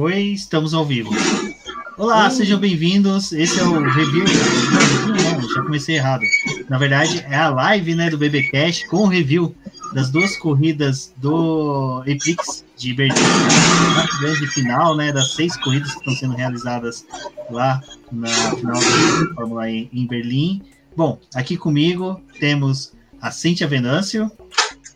foi, estamos ao vivo. Olá, sejam bem-vindos. Esse é o review. Não, não, já comecei errado. Na verdade, é a live né, do BBcast com o review das duas corridas do Epix de Berlim, a grande final, né, das seis corridas que estão sendo realizadas lá na final da Fórmula E em Berlim. Bom, aqui comigo temos a Cíntia Venâncio.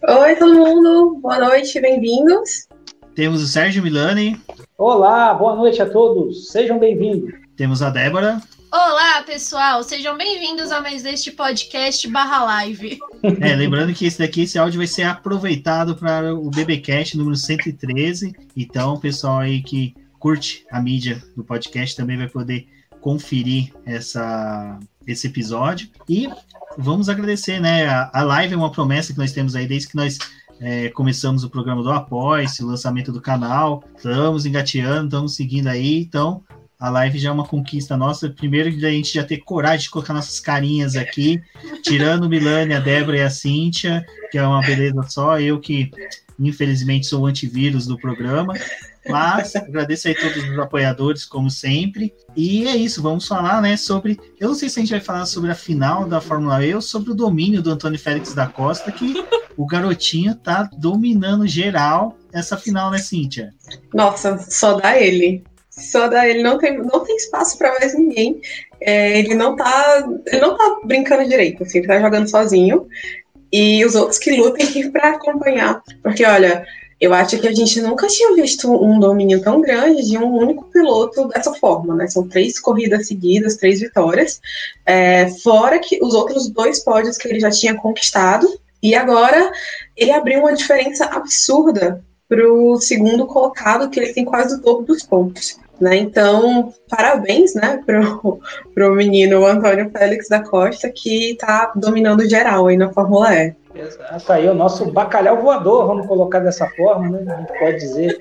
Oi, todo mundo. Boa noite, bem-vindos. Temos o Sérgio Milani. Olá, boa noite a todos. Sejam bem-vindos. Temos a Débora. Olá, pessoal. Sejam bem-vindos a mais este podcast barra live. É, lembrando que esse daqui, esse áudio vai ser aproveitado para o BBcast número 113. Então, o pessoal aí que curte a mídia do podcast também vai poder conferir essa, esse episódio. E vamos agradecer, né? A, a live é uma promessa que nós temos aí desde que nós é, começamos o programa do Apoio, o lançamento do canal, estamos engateando, estamos seguindo aí, então a live já é uma conquista nossa. Primeiro a gente já ter coragem de colocar nossas carinhas aqui, tirando o Milane, a Débora e a Cíntia, que é uma beleza só, eu que infelizmente sou o antivírus do programa. Mas agradeço aí todos os apoiadores, como sempre. E é isso, vamos falar, né, sobre. Eu não sei se a gente vai falar sobre a final da Fórmula E ou sobre o domínio do Antônio Félix da Costa, que o garotinho tá dominando geral essa final, né, Cíntia? Nossa, só dá ele. Só dá ele, não tem, não tem espaço para mais ninguém. É, ele não tá. Ele não tá brincando direito, assim, ele tá jogando sozinho. E os outros que lutem para acompanhar. Porque, olha, eu acho que a gente nunca tinha visto um domínio tão grande de um único piloto dessa forma, né? São três corridas seguidas, três vitórias, é, fora que os outros dois pódios que ele já tinha conquistado. E agora ele abriu uma diferença absurda para o segundo colocado, que ele tem quase o dobro dos pontos. Né? Então, parabéns né, pro, pro menino Antônio Félix da Costa, que está dominando geral aí na Fórmula E. Exato, aí o nosso bacalhau voador, vamos colocar dessa forma, né? A gente pode dizer.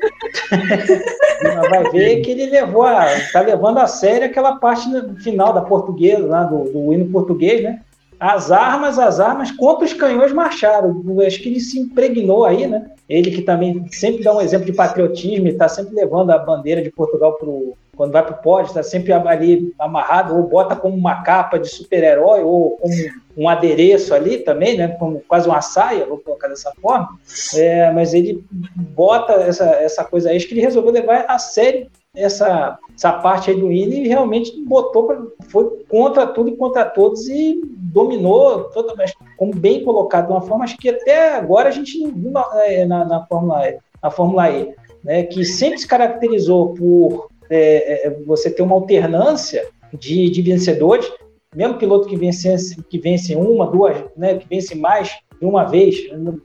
vai ver que ele levou a, tá levando a sério aquela parte final da portuguesa, do, do hino português, né? As armas, as armas contra os canhões marcharam. Acho que ele se impregnou aí, né? Ele que também sempre dá um exemplo de patriotismo, está sempre levando a bandeira de Portugal pro, quando vai para o pódio, está sempre ali amarrado, ou bota como uma capa de super-herói, ou como um adereço ali também, né, como quase uma saia, vou colocar dessa forma. É, mas ele bota essa, essa coisa aí, acho que ele resolveu levar a sério essa, essa parte aí do hino e realmente botou, pra, foi contra tudo e contra todos e dominou totalmente, como bem colocado, de uma forma acho que até agora a gente não viu na, é, na, na, Fórmula, E, na Fórmula E, né, que sempre se caracterizou por é, é, você ter uma alternância de, de vencedores, mesmo piloto que vence, que vence uma, duas, né, que vence mais de uma vez,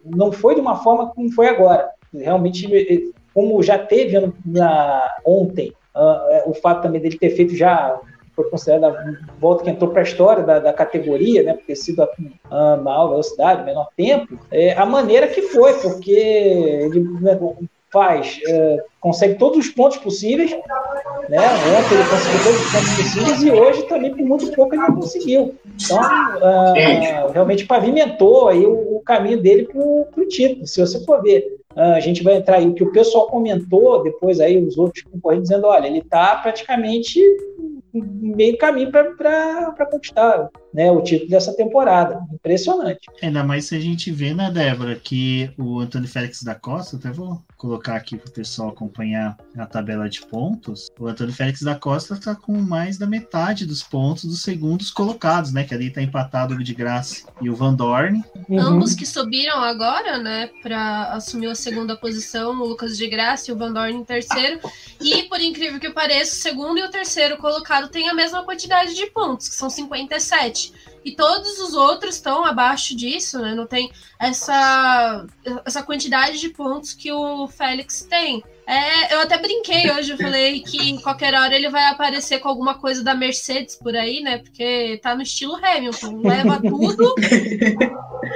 não foi de uma forma como foi agora. Realmente, como já teve na, ontem, uh, o fato também dele ter feito já foi considerada a volta que entrou para a história da, da, categoria, né, por ter sido a, a maior velocidade, menor tempo, é, a maneira que foi, porque ele né, faz, é, consegue todos os pontos possíveis, né? Ontem ele conseguiu todos os pontos possíveis e hoje também por muito pouco ele não conseguiu. Então, uh, realmente pavimentou aí o, o caminho dele para o título. Se você for ver, uh, a gente vai entrar aí. O que o pessoal comentou depois aí os outros concorrentes dizendo, olha, ele está praticamente meio caminho para conquistar né, o título dessa temporada. Impressionante. Ainda mais se a gente vê, né, Débora, que o Antônio Félix da Costa, até vou colocar aqui para o pessoal acompanhar a tabela de pontos. O Antônio Félix da Costa está com mais da metade dos pontos dos segundos colocados, né? Que ali está empatado o de Graça e o Van Dorn. Uhum. Ambos que subiram agora, né, para assumir a segunda posição, o Lucas de Graça e o Van Dorn em terceiro. E, por incrível que pareça, o segundo e o terceiro colocado têm a mesma quantidade de pontos, que são 57 e todos os outros estão abaixo disso, né? Não tem essa, essa quantidade de pontos que o Félix tem. É, eu até brinquei hoje, eu falei que em qualquer hora ele vai aparecer com alguma coisa da Mercedes por aí, né? Porque tá no estilo Hamilton, leva tudo,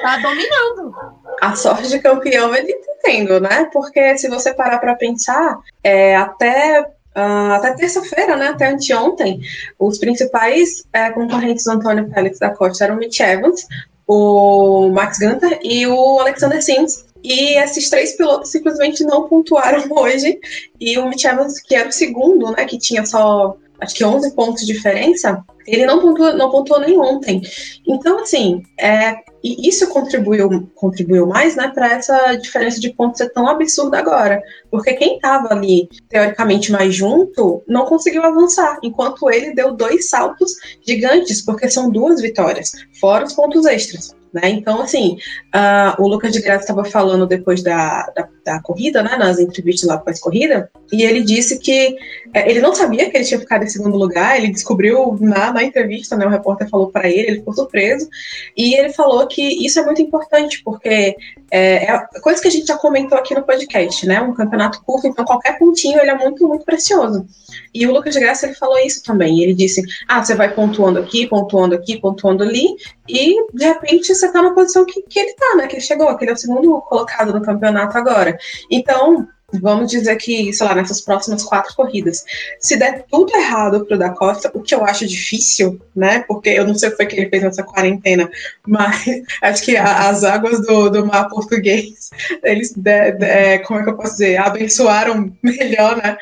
tá dominando. A sorte de campeão ele tá tendo, né? Porque se você parar para pensar, é, até Uh, até terça-feira, né, até anteontem, os principais é, concorrentes do Antônio Félix da Costa eram o Mitch Evans, o Max Gunter e o Alexander Sims. E esses três pilotos simplesmente não pontuaram hoje. E o Mitch Evans, que era o segundo, né, que tinha só acho que 11 pontos de diferença, ele não pontuou, não pontuou nem ontem. Então, assim, é, e isso contribuiu, contribuiu mais né, para essa diferença de pontos ser tão absurda agora. Porque quem estava ali, teoricamente, mais junto, não conseguiu avançar, enquanto ele deu dois saltos gigantes, porque são duas vitórias, fora os pontos extras. Né? Então, assim, uh, o Lucas de Graça estava falando depois da, da, da, corrida, né, nas entrevistas lá pós-corrida, e ele disse que é, ele não sabia que ele tinha ficado em segundo lugar, ele descobriu na, na entrevista, né, o repórter falou para ele, ele ficou surpreso, e ele falou que isso é muito importante, porque é, é coisa que a gente já comentou aqui no podcast, né, um campeonato curto, então qualquer pontinho ele é muito, muito precioso. E o Lucas de Graça ele falou isso também, ele disse, ah, você vai pontuando aqui, pontuando aqui, pontuando ali, e de repente você tá na posição que, que ele tá, né? Que ele chegou, que ele é o segundo colocado no campeonato agora. Então, vamos dizer que, sei lá, nessas próximas quatro corridas, se der tudo errado pro da Costa, o que eu acho difícil, né? Porque eu não sei o que foi que ele fez nessa quarentena, mas acho que a, as águas do, do mar português, eles, de, de, é, como é que eu posso dizer, abençoaram melhor, né?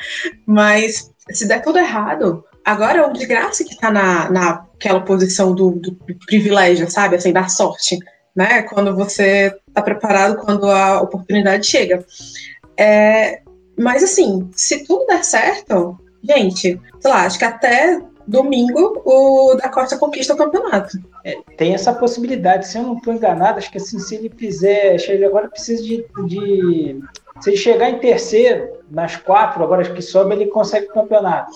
Mas se der tudo errado, agora é o de graça que tá na, naquela posição do, do privilégio, sabe? Assim, da sorte, né? Quando você tá preparado, quando a oportunidade chega. É, mas assim, se tudo der certo, gente, sei lá, acho que até domingo o da Costa conquista o campeonato. É, tem essa possibilidade, se eu não estou enganado, acho que assim, se ele fizer, ele agora precisa de, de, se ele chegar em terceiro nas quatro, agora que sobe, ele consegue o campeonato.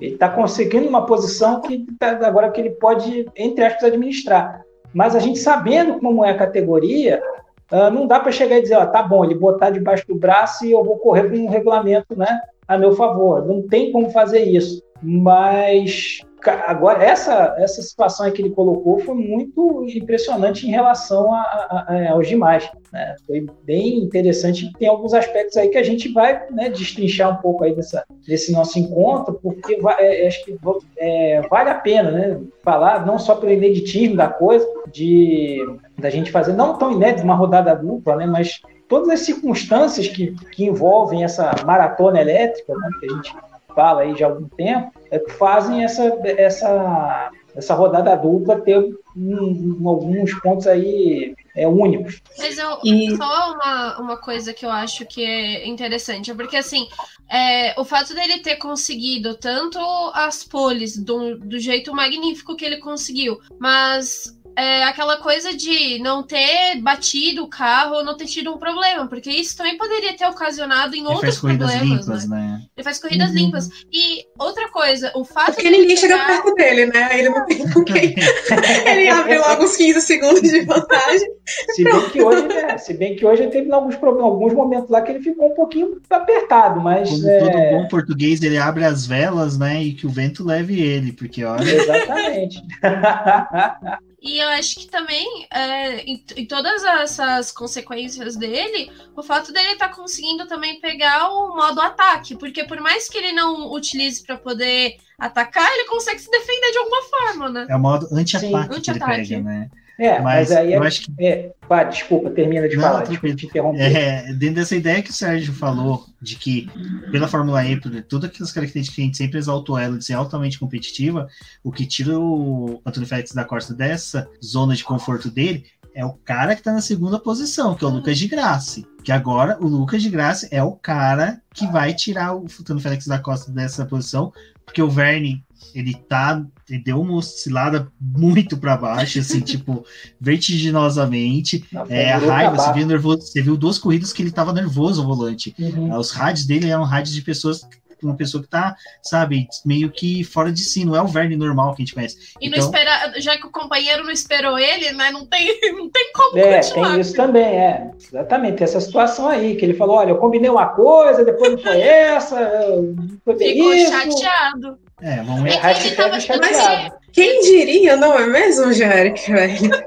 Ele está conseguindo uma posição que tá, agora que ele pode, entre aspas, administrar. Mas a gente sabendo como é a categoria, uh, não dá para chegar e dizer, ó, tá bom, ele botar debaixo do braço e eu vou correr com um regulamento né, a meu favor. Não tem como fazer isso. Mas agora essa essa situação que ele colocou foi muito impressionante em relação a, a, a, aos demais né? foi bem interessante tem alguns aspectos aí que a gente vai né, destrinchar um pouco aí dessa, desse nosso encontro porque vai, é, acho que é, vale a pena né, falar não só pelo ineditismo da coisa de da gente fazer não tão inédito uma rodada dupla né mas todas as circunstâncias que, que envolvem essa maratona elétrica né, que a gente fala aí já há algum tempo, é, fazem essa, essa, essa rodada dupla ter um, um, alguns pontos aí é, únicos. Mas eu, e... só uma, uma coisa que eu acho que é interessante, porque assim, é, o fato dele ter conseguido tanto as poles do, do jeito magnífico que ele conseguiu, mas é aquela coisa de não ter batido o carro ou não ter tido um problema, porque isso também poderia ter ocasionado em Ele outros faz corridas problemas. limpas, né? né? Ele faz corridas Uhum. limpas. E outra coisa, o fato Porque ninguém chega pegar- perto dele, né? Aí ele não tem com quem. ele abre logo uns 15 segundos de vantagem. Se bem que hoje, né, se bem que hoje ele teve alguns, problemas, alguns momentos lá que ele ficou um pouquinho apertado, mas Como é, todo bom português, ele abre as velas, né? E que o vento leve ele, porque olha. exatamente. E eu acho que também, é, em, em todas essas consequências dele, o fato dele estar conseguindo também pegar o modo ataque, porque por mais que ele não utilize para poder atacar, ele consegue se defender de alguma forma, né? É o modo anti-ataque Sim, que ele pega, né? É, mas, Mas aí é, eu acho que é, pá, desculpa, termina de Não, falar, desculpa te interromper. É, dentro dessa ideia que o Sérgio falou, de que pela Fórmula E, todas aquelas características que a gente sempre exaltou ela de ser altamente competitiva, o que tira o Antônio Félix da Costa dessa zona de conforto dele é o cara que tá na segunda posição, que é o Lucas de Graça. Que agora o Lucas de Graça é o cara que vai tirar o Antônio Félix da Costa dessa posição, porque o Verne ele tá ele deu uma oscilada muito para baixo, assim, tipo, vertiginosamente. Não, É, a raiva, você viu, nervoso, você viu duas corridas que ele tava nervoso ao volante. Uhum. Os rádios dele eram rádios de pessoas, uma pessoa que tá, sabe, meio que fora de si, não é o Verne normal que a gente conhece. E não Então- espera, já que o companheiro não esperou ele, né? Não tem, não tem como É, continuar. tem isso também, é. Exatamente, tem essa situação aí, que ele falou, olha, eu combinei uma coisa, depois não foi essa, não foi bem Ficou isso. chateado. É, vamos É ver. que ele tava-. Quem diria, não é mesmo, velho?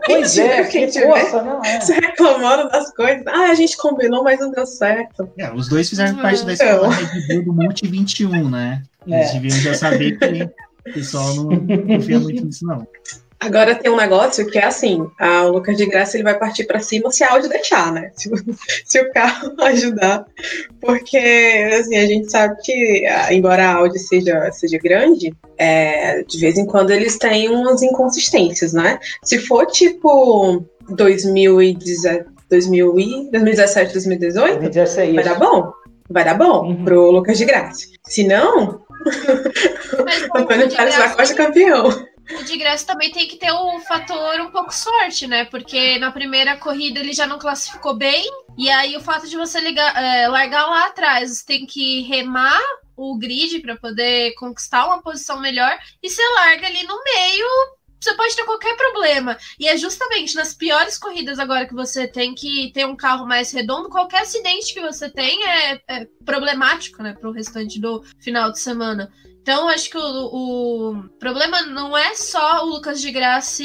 Pois Quem é, diria, quem que tiver força, não é. se reclamando das coisas. Ah, a gente combinou, mas não deu certo. É, os dois fizeram parte da escola Red do Multi 21, né? Eles É. deviam já saber que o pessoal não confia muito nisso, não. Agora tem um negócio que é assim, a, o Lucas de Graça ele vai partir para cima se a Audi deixar, né? Se, se, o carro ajudar. Porque, assim, a gente sabe que, embora a Audi seja, seja grande, é, de vez em quando eles têm umas inconsistências, né? Se for tipo 2017, 2017 2018, 2016. vai dar bom. Vai dar bom uhum. pro Lucas de Graça. Se não, o Antônio Pérez vai quase campeão. O de Graça também tem que ter o um fator um pouco sorte, né? Porque na primeira corrida ele já não classificou bem. E aí o fato de você ligar, é, largar lá atrás, você tem que remar o grid para poder conquistar uma posição melhor. E você larga ali no meio, você pode ter qualquer problema. E é justamente nas piores corridas agora que você tem que ter um carro mais redondo, qualquer acidente que você tem é, é problemático, né, para o restante do final de semana. Então, acho que o, o, problema não é só o Lucas de Graça.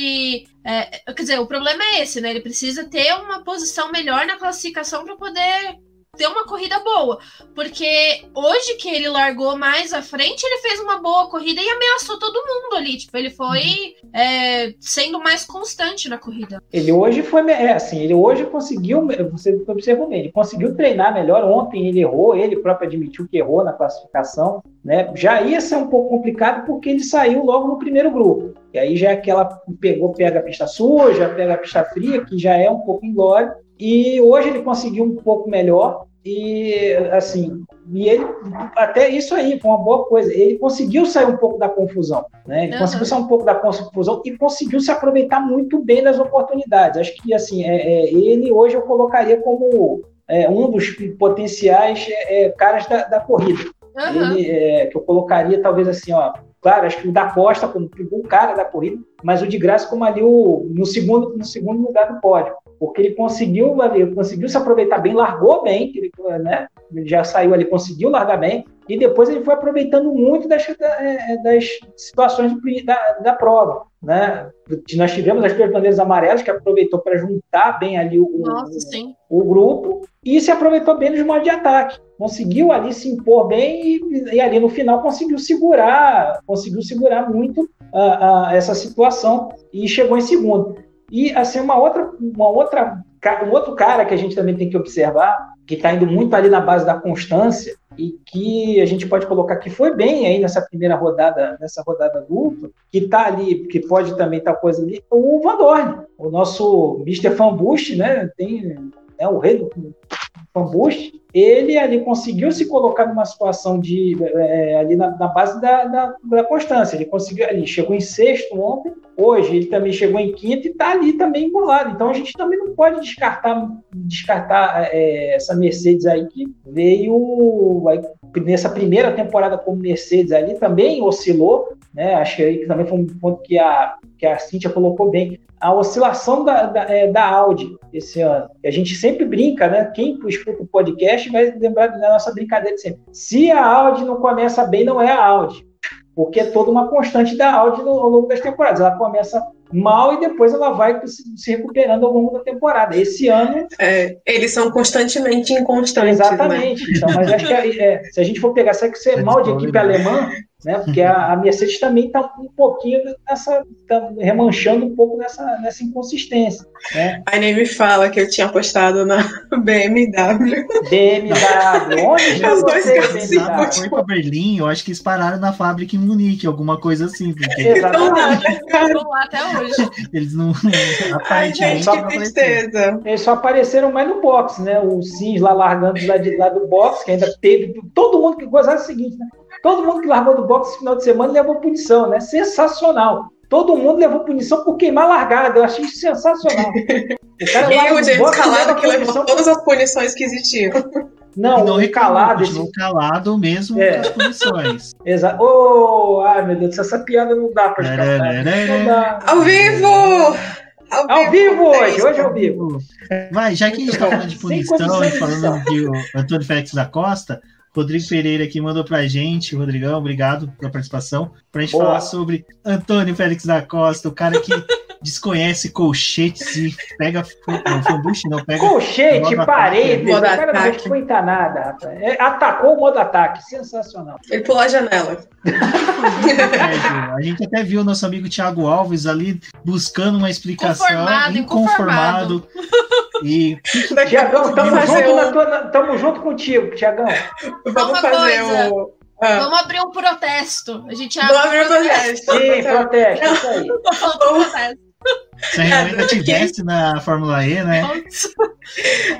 É, quer dizer, o problema é esse, né? Ele precisa ter uma posição melhor na classificação para poder ter uma corrida boa. Porque hoje que ele largou mais à frente, ele fez uma boa corrida e ameaçou todo mundo ali. Tipo, ele foi é, sendo mais constante na corrida. Ele hoje foi. É, assim, ele hoje conseguiu. Você observou bem, ele conseguiu treinar melhor. Ontem ele errou, ele próprio admitiu que errou na classificação. Né? Já ia ser um pouco complicado porque ele saiu logo no primeiro grupo. E aí já é aquela pegou, pega a pista suja, pega a pista fria, que já é um pouco inglório. E hoje ele conseguiu um pouco melhor. E assim, e ele até isso aí foi uma boa coisa. Ele conseguiu sair um pouco da confusão, né? Ele uhum. conseguiu sair um pouco da confusão e conseguiu se aproveitar muito bem das oportunidades. Acho que assim, é, é ele hoje eu colocaria como é, um dos potenciais é, é caras da, da corrida. Uhum. Ele, é, que eu colocaria talvez assim, ó, claro, acho que o da Costa como o cara da corrida, mas o de Graça como ali o, no segundo no segundo lugar do pódio porque ele conseguiu, ele conseguiu se aproveitar bem, largou bem, ele, né? já saiu ali, conseguiu largar bem, e depois ele foi aproveitando muito das, é, das situações da, da prova. Né? Nós tivemos as duas bandeiras amarelas, que aproveitou para juntar bem ali o, Nossa, o, o, grupo, e se aproveitou bem nos modos de ataque. Conseguiu ali se impor bem e, e ali no final conseguiu segurar, conseguiu segurar muito uh, uh, essa situação e chegou em segundo. E assim uma outra, uma outra, um outro cara que a gente também tem que observar, que está indo muito ali na base da constância e que a gente pode colocar que foi bem aí nessa primeira rodada, nessa rodada dupla, que está ali, que pode também estar tá coisa ali, o Van Dorn, o nosso Mr. Fanbush, né? Tem é o rei do Fanbush, ele ali conseguiu se colocar numa situação de é, ali na, na base da, da, da, constância. Ele conseguiu ali, chegou em sexto ontem, hoje ele também chegou em quinto e está ali também embolado. Então a gente também não pode descartar, descartar é, essa Mercedes aí que veio aí, nessa primeira temporada como Mercedes ali também oscilou, né? Acho que também foi um ponto que a que a Cintia colocou bem a oscilação da, da, é, da Audi esse ano. A gente sempre brinca, né? Quem escuta o podcast vai lembrar da nossa brincadeira de sempre. Se a Audi não começa bem, não é a Audi. Porque é toda uma constante da Audi no, ao longo das temporadas. Ela começa mal e depois ela vai se recuperando ao longo da temporada. Esse ano. É, eles são constantemente inconstantes. Né? Exatamente. Né? Então, mas acho que é, é, se a gente for pegar, será que você é mal de equipe alemã, né? Porque a, a Mercedes também está um pouquinho nessa, tá remanchando um pouco nessa, nessa inconsistência. Né? Aí nem me fala que eu tinha apostado na BMW. BMW, onde? Foi para Berlim, eu acho que eles pararam na fábrica em Munique, alguma coisa assim. Porque... Exatamente. Estão lá até hoje. Eles não. Ai, gente, que tristeza. Eles só apareceram mais no box, né? O Sims lá largando lá, de, lá do box, que ainda teve. Todo mundo que gozava o seguinte, né? Todo mundo que largou do boxe esse final de semana levou punição, né? Sensacional. Todo mundo levou punição por queimar largada. Eu achei isso sensacional. O cara e o James Calado que levou todas as punições que existiam. Não, não recalado. Esse... calado mesmo é. com as punições. Exato. Oh, ai, meu Deus, essa piada não dá pra descartar. Ao vivo! Ao, ao vivo, hoje, hoje ao vivo. Vai, já que a gente está falando de punição e falando de Antônio Félix da Costa, Rodrigo Pereira aqui mandou pra gente, Rodrigão, obrigado pela participação, pra gente Boa. falar sobre Antônio Félix da Costa, o cara que desconhece colchetes e pega não, fanduche, não pega. Colchete, parede, o cara não respeita nada, rapaz. É, atacou o modo ataque, sensacional. Ele pulou a janela. É, a gente até viu o nosso amigo Thiago Alves ali buscando uma explicação, Inconformado, inconformado. E Tiagão, pouco tamo, vamos junto na um. tua- na- tamo junto contigo, Tiagão. Vamos Uma fazer coisa. um. Ah, Vamos abrir um protesto. A gente abre Vamos abrir o protesto. Sim, protesto, isso aí. um protesto. Se a gente ainda tivesse na Fórmula E, né?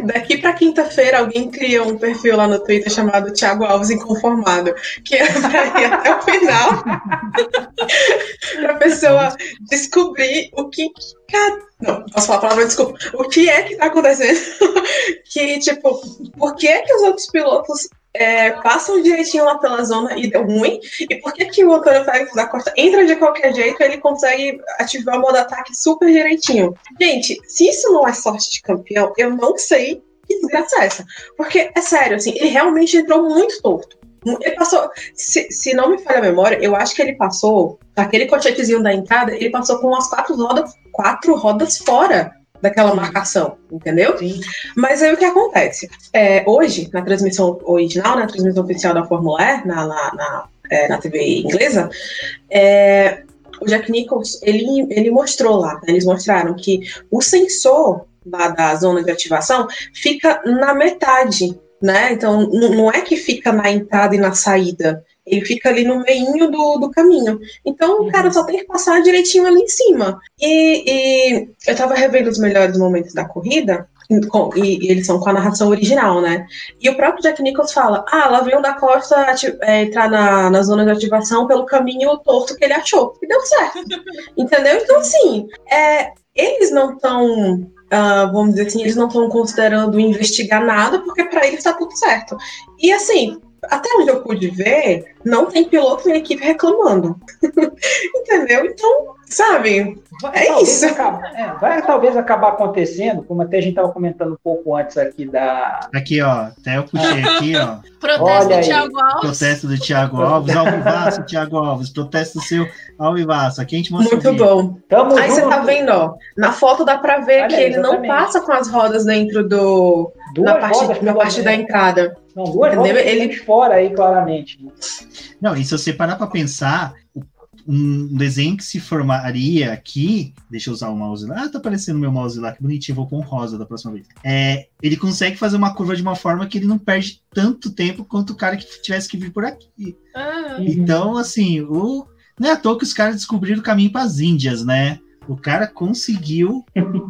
Daqui pra quinta-feira, alguém cria um perfil lá no Twitter chamado Thiago Alves Inconformado, que é pra ir até o final, pra pessoa descobrir o que. Não, posso falar a palavra, desculpa. O que é que tá acontecendo? que, tipo, por que, que os outros pilotos é, passam direitinho lá pela zona e deu ruim? E por que, que o Antônio Félix da Costa entra de qualquer jeito ele consegue ativar o modo ataque super direitinho? Gente, se isso não é sorte de campeão, eu não sei que desgraça é essa. Porque, é sério, assim, ele realmente entrou muito torto. Ele passou, se, se não me falha a memória, eu acho que ele passou, aquele cochetezinho da entrada, ele passou com umas quatro rodas, quatro rodas fora daquela marcação, entendeu? Sim. Mas aí o que acontece? É, hoje, na transmissão original, na transmissão oficial da Fórmula E, na, na, na, é, na TV inglesa, é, o Jack Nicholson, ele, ele mostrou lá, né, eles mostraram que o sensor lá da zona de ativação fica na metade, né? Então, não é que fica na entrada e na saída, ele fica ali no meinho do, do caminho. Então, o cara só tem que passar direitinho ali em cima. E, e eu tava revendo os melhores momentos da corrida, com- e, e eles são com a narração original, né? E o próprio Jack Nicholson fala: ah, lá veio o da Costa é, entrar na, na zona de ativação pelo caminho torto que ele achou. E deu certo. Entendeu? Então, assim, é, eles não estão. vamos dizer assim, eles não estão considerando investigar nada, porque para eles está tudo certo. E assim, até onde eu pude ver, não tem piloto nem equipe reclamando. Entendeu? Então, sabe? Vai, É talvez isso. é, vai talvez acabar acontecendo, como até a gente estava comentando um pouco antes aqui da. Aqui, ó. Até eu puxei aqui, ó. Protesto Olha do aí. Thiago Alves. Protesto do Thiago Alves, Alvivaço, Thiago Alves. Protesto seu, Alvivaço. Aqui a gente mostra Muito bom. Tamo Aí você tá vendo, ó. Na foto dá pra ver Olha, que ele não exatamente. passa com as rodas dentro do. Duas na parte, rodas na parte da entrada. Não, duas Entendeu? rodas Ele- fora aí, claramente. Não, e se você parar pra pensar, um desenho que se formaria aqui, deixa eu usar o mouse lá, ah, tá aparecendo o meu mouse lá, que bonitinho, vou um rosa da próxima vez. É, ele consegue fazer uma curva de uma forma que ele não perde tanto tempo quanto o cara que tivesse que vir por aqui. Ah. Então, assim, o, não é à toa que os caras descobriram o caminho para as Índias, né? O cara conseguiu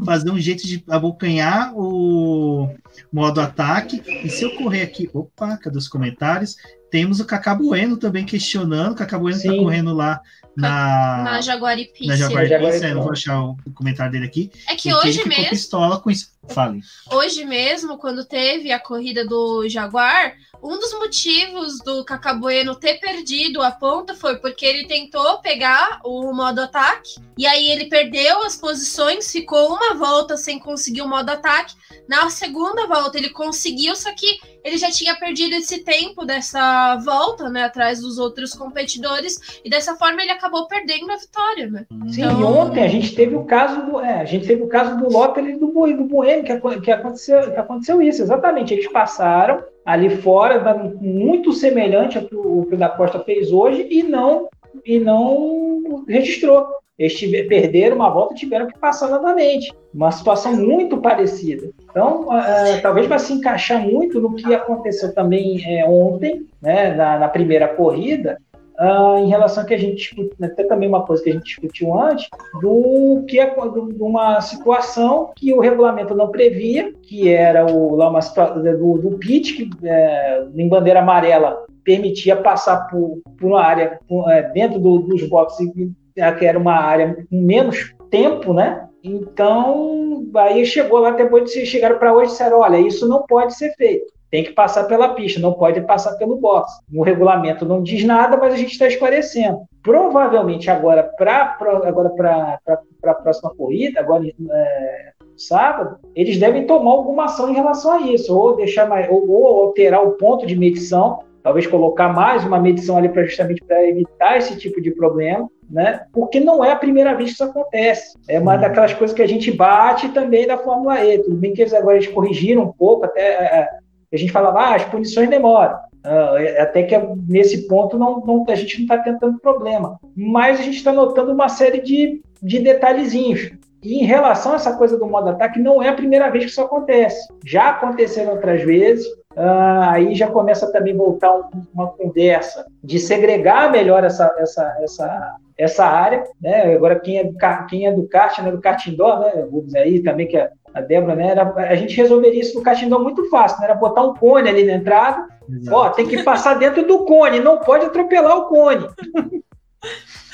fazer um jeito de abocanhar o modo ataque. E se eu correr aqui, opa, cadê os comentários? Temos o Cacá Bueno também questionando. O Cacá Bueno tá Sim. correndo lá na, na na Jaguaripice. Jaguaribe. Eu não vou achar o comentário dele aqui. É que hoje ele ficou mesmo, pistola com isso. Fale. hoje mesmo, quando teve a corrida do Jaguar, um dos motivos do Cacabueno ter perdido a ponta foi porque ele tentou pegar o modo ataque e aí ele perdeu as posições, ficou uma volta sem conseguir o modo ataque. Na segunda volta ele conseguiu, só que ele já tinha perdido esse tempo dessa volta, né, atrás dos outros competidores e dessa forma ele acabou perdendo a vitória, né? Sim, Então- ontem a gente teve o caso do. é, a gente teve o caso do Lottery e do, do Boêmio, que, que, aconteceu, que aconteceu isso, exatamente. Eles passaram ali fora, muito semelhante ao que o, que o da Costa fez hoje, e não, e não registrou. Eles tive- perderam uma volta e tiveram que passar novamente. Uma situação muito parecida. Então, ah, talvez vai se encaixar muito no que aconteceu também é, ontem, né, na, na primeira corrida, ah, em relação que a gente discutiu, até também uma coisa que a gente discutiu antes, do que é do- de uma situação que o regulamento não previa, que era o, lá uma situação do, do pit, que é, em bandeira amarela permitia passar por, por uma área por, é, dentro do- dos boxes, é, que era uma área com menos tempo, né? Então, aí chegou lá depois de chegaram para hoje e disseram: olha, isso não pode ser feito. Tem que passar pela pista, não pode passar pelo box. No regulamento não diz nada, mas a gente está esclarecendo. Provavelmente agora para agora para a próxima corrida, agora é, sábado, eles devem tomar alguma ação em relação a isso, ou deixar mais, ou, ou alterar o ponto de medição talvez colocar mais uma medição ali para justamente para evitar esse tipo de problema, né? Porque não é a primeira vez que isso acontece. É uma uhum. daquelas coisas que a gente bate também da Fórmula E. Tudo bem que eles agora eles corrigiram um pouco, até é, é, a gente falava, ah, as punições demoram. Uh, até que nesse ponto não, não, a gente não está tentando problema. Mas a gente está notando uma série de, de detalhezinhos. E em relação a essa coisa do modo ataque, não é a primeira vez que isso acontece. Já aconteceram outras vezes, uh, aí já começa também a voltar um, uma conversa de segregar melhor essa, essa, essa, essa área. Né? Agora, quem é, do, quem é do kart, né, do kart indoor, né, aí também, que a, a Débora, né, era, a gente resolveria isso no kart indoor muito fácil, né? era botar um cone ali na entrada, Exato. ó, tem que passar dentro do cone, não pode atropelar o cone.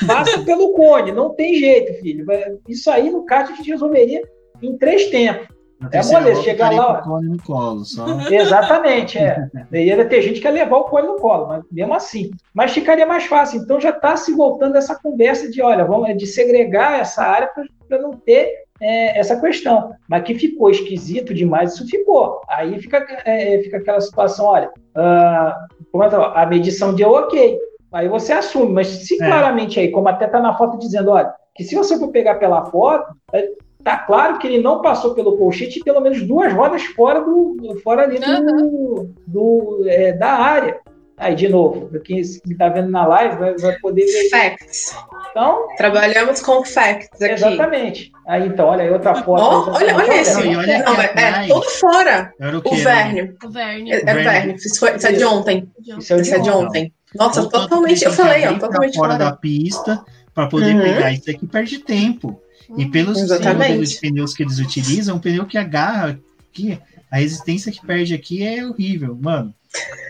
Passa pelo cone, não tem jeito, filho. Isso aí no kart a gente resolveria em três tempos. É moleza, chegar lá. Com o cone no colo, só. Exatamente, é. Ia ter gente que ia levar o cone no colo, mas mesmo assim. Mas ficaria mais fácil. Então já está se voltando essa conversa de, olha, vamos de segregar essa área para não ter é, essa questão. Mas que ficou esquisito demais, isso ficou. Aí fica, é, fica aquela situação, olha, uh, a medição deu ok. Aí você assume, mas se é. claramente aí, como até está na foto dizendo, olha, que se você for pegar pela foto, é, tá claro que ele não passou pelo colchete pelo menos duas rodas fora do fora ali do, do é, da área. Aí, de novo, quem está vendo na live vai, vai poder ver. Facts. Então, Trabalhamos com facts aqui. Exatamente. Aí, então, olha aí outra foto. Oh, olha, olha esse. Não, olha não, é, é tudo fora. O, o Verne. O Verne. É, é Verne. Isso, foi, isso é de ontem. Isso é de ontem. Nossa, totalmente. Eu falei, ó, totalmente fora, da pista para poder uhum. pegar. Isso aqui perde tempo. E pelos de pneus que eles utilizam, um pneu que agarra aqui, a resistência que perde aqui é horrível, mano.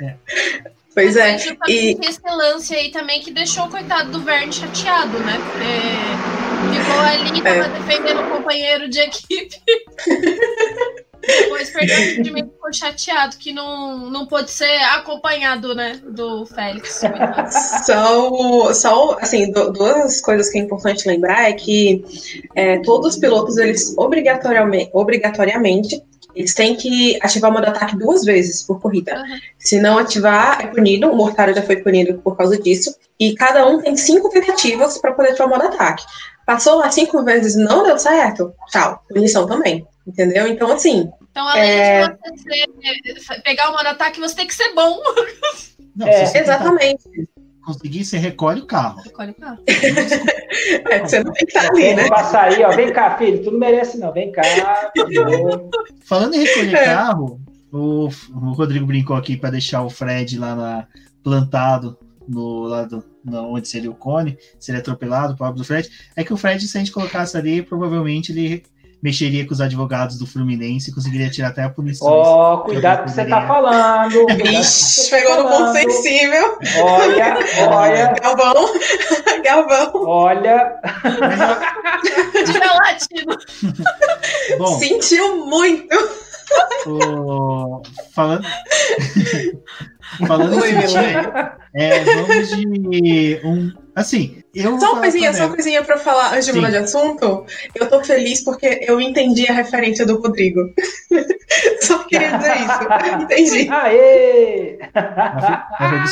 É. Pois é. E esse lance aí também que deixou o coitado do Verne chateado, né? Porque ficou ali, tava é. defendendo o companheiro de equipe. Depois perdeu o rendimento, ficou chateado que não, não pôde ser acompanhado, né, do Félix. São, são assim, duas coisas que é importante lembrar é que é, todos os pilotos, eles obrigatoriamente, obrigatoriamente eles têm que ativar o modo ataque duas vezes por corrida. Uhum. Se não ativar, é punido. O Mortário já foi punido por causa disso. E cada um tem cinco tentativas para poder ativar o modo ataque. Passou lá cinco vezes não deu certo, tchau. Punição também. Entendeu? Então, assim. Então, além é... de você ser, pegar o modo ataque, você tem que ser bom. Não, é, exatamente. Conseguir, você recolhe o carro. Recolhe o carro. é, você não tem que estar ali, né? Passa aí, ó. Vem cá, filho. Tu não merece, não. Vem cá. Falando em recolher é. carro, o, o Rodrigo brincou aqui para deixar o Fred lá na, plantado no lado onde seria o cone, seria atropelado, o pobre do Fred. É que o Fred, se a gente colocasse ali, provavelmente ele mexeria com os advogados do Fluminense e conseguiria tirar até a punição. Ó, oh, cuidado com o que você tá falando. Ixi, pegou no ponto sensível. Olha, olha. Galvão, Galvão. Olha. Gelatino. Bom, Sentiu muito. O... Falando. Falando Oi, sentir, é, vamos de um. Assim, eu. Só uma coisinha, só uma coisinha pra falar antes de mudar de assunto. Eu tô feliz porque eu entendi a referência do Rodrigo. só queria dizer isso. Entendi. Aê!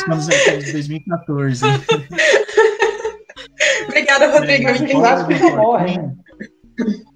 Nós de 2014. Obrigada, Rodrigo. Eu entendi.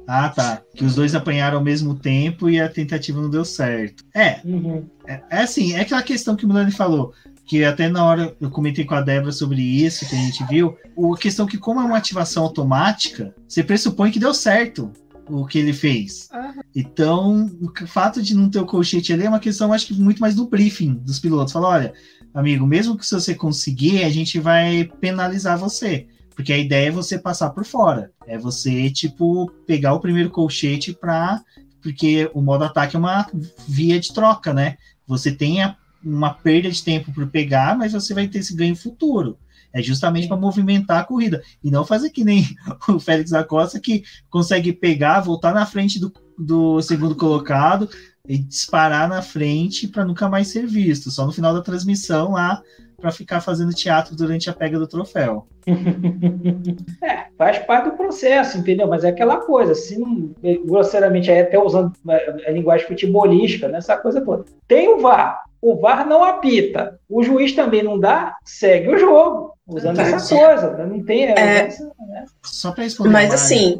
Ah, tá. Que os dois apanharam ao mesmo tempo e a tentativa não deu certo. É. Uhum. É, é, assim, é aquela questão que o Milani falou, que até na hora eu comentei com a Débora sobre isso, que a gente viu. A questão que, como é uma ativação automática, você pressupõe que deu certo o que ele fez. Uhum. Então, o fato de não ter o colchete ali é uma questão, acho que muito mais do briefing dos pilotos. Fala, olha, amigo, mesmo que se você conseguir, a gente vai penalizar você. Porque a ideia é você passar por fora. É você, tipo, pegar o primeiro colchete para Porque o modo ataque é uma via de troca, né? Você tem a, uma perda de tempo por pegar, mas você vai ter esse ganho futuro. É justamente para movimentar a corrida. E não fazer que nem o Félix Acosta, que consegue pegar, voltar na frente do, do segundo colocado e disparar na frente para nunca mais ser visto. Só no final da transmissão lá para ficar fazendo teatro durante a pega do troféu. é, faz parte do processo, entendeu? Mas é aquela coisa, se não, grosseiramente, até usando a linguagem futebolística, né, coisa toda. Tem o VAR, o VAR não apita, o juiz também não dá, segue o jogo, usando essa coisa. Não tem. É, né? Só para responder. Mas assim.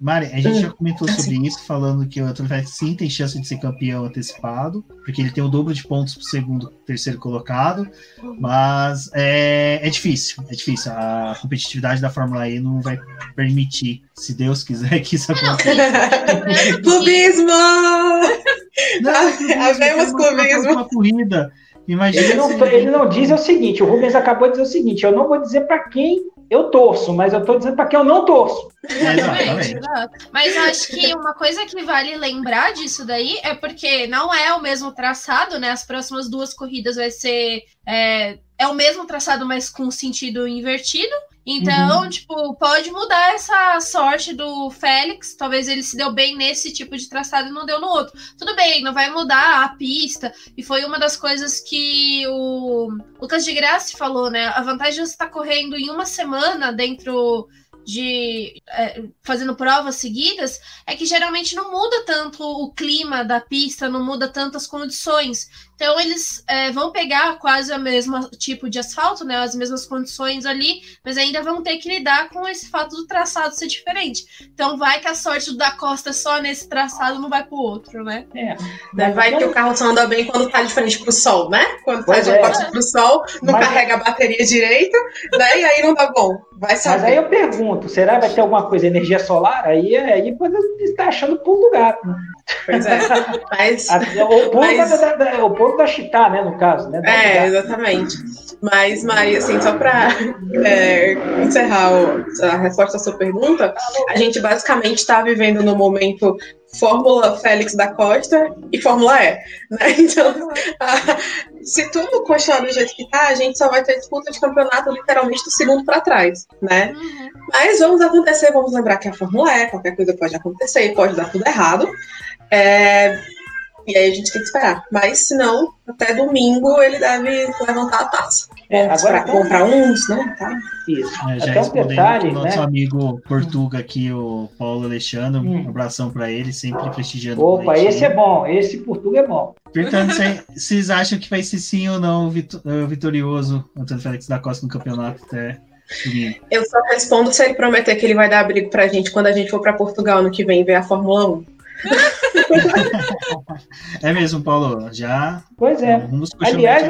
Mari, a gente hum, já comentou sobre assim. isso, falando que o Atlético sim tem chance de ser campeão antecipado, porque ele tem o dobro de pontos para o segundo, terceiro colocado, mas é, é difícil, é difícil. A competitividade da Fórmula E não vai permitir, se Deus quiser, que isso aconteça. clubismo! Não, Havemos clubismo. Uma corrida. Imagina ele, não, se... ele não diz é o seguinte, o Rubens acabou de dizer o seguinte, eu não vou dizer para quem eu torço, mas eu estou dizendo para quem eu não torço. Exatamente. Mas acho que uma coisa que vale lembrar disso daí é porque não é o mesmo traçado, né? As próximas duas corridas vai ser. É, é o mesmo traçado, mas com sentido invertido. Então, uhum. tipo, pode mudar essa sorte do Félix. Talvez ele se deu bem nesse tipo de traçado e não deu no outro. Tudo bem, não vai mudar a pista. E foi uma das coisas que o Lucas de Graça falou, né? A vantagem de você estar tá correndo em uma semana dentro de é, fazendo provas seguidas é que geralmente não muda tanto o clima da pista, não muda tantas condições. Então eles é, vão pegar quase o mesmo tipo de asfalto, né, as mesmas condições ali, mas ainda vão ter que lidar com esse fato do traçado ser diferente. Então vai que a sorte do da Costa só nesse traçado não vai para o outro, né? É. Vai que o carro só anda bem quando tá de frente pro sol, né? Quando tá de é. frente pro sol, não mas... carrega a bateria direito, né? E aí não dá bom. Vai saber. Mas aí eu pergunto, será que vai ter alguma coisa, energia solar? Aí, aí pode estar achando pulo do gato. Né? Pois é. Mas, o pulo mas... da, da, da, o pulo da Chitá, né, no caso, né? É, exatamente. Mas, Maria, assim, só para é, encerrar a resposta à sua pergunta, a gente basicamente está vivendo no momento Fórmula Félix da Costa e Fórmula E. Né? Então, a, se tudo continuar do jeito que está, a gente só vai ter disputa de campeonato literalmente do segundo para trás. Né? Uhum. Mas vamos acontecer, vamos lembrar que a Fórmula E, qualquer coisa pode acontecer, pode dar tudo errado. É, e aí a gente tem que esperar. Mas se não, até domingo ele deve levantar a taça. É, agora para comprar uns, né? Tá. Isso. É, já até um detalhe, o nosso né? amigo Portuga aqui, o Paulo Alexandre, um hum. abração para ele, sempre prestigiando. Opa, esse é bom, esse Portuga é bom. Portanto, vocês acham que vai ser sim ou não vitorioso Antônio Félix da Costa no campeonato até domingo? Eu só respondo se ele prometer que ele vai dar abrigo pra gente quando a gente for para Portugal no que vem ver a Fórmula 1 é mesmo, Paulo. Já. Pois é. Aliás,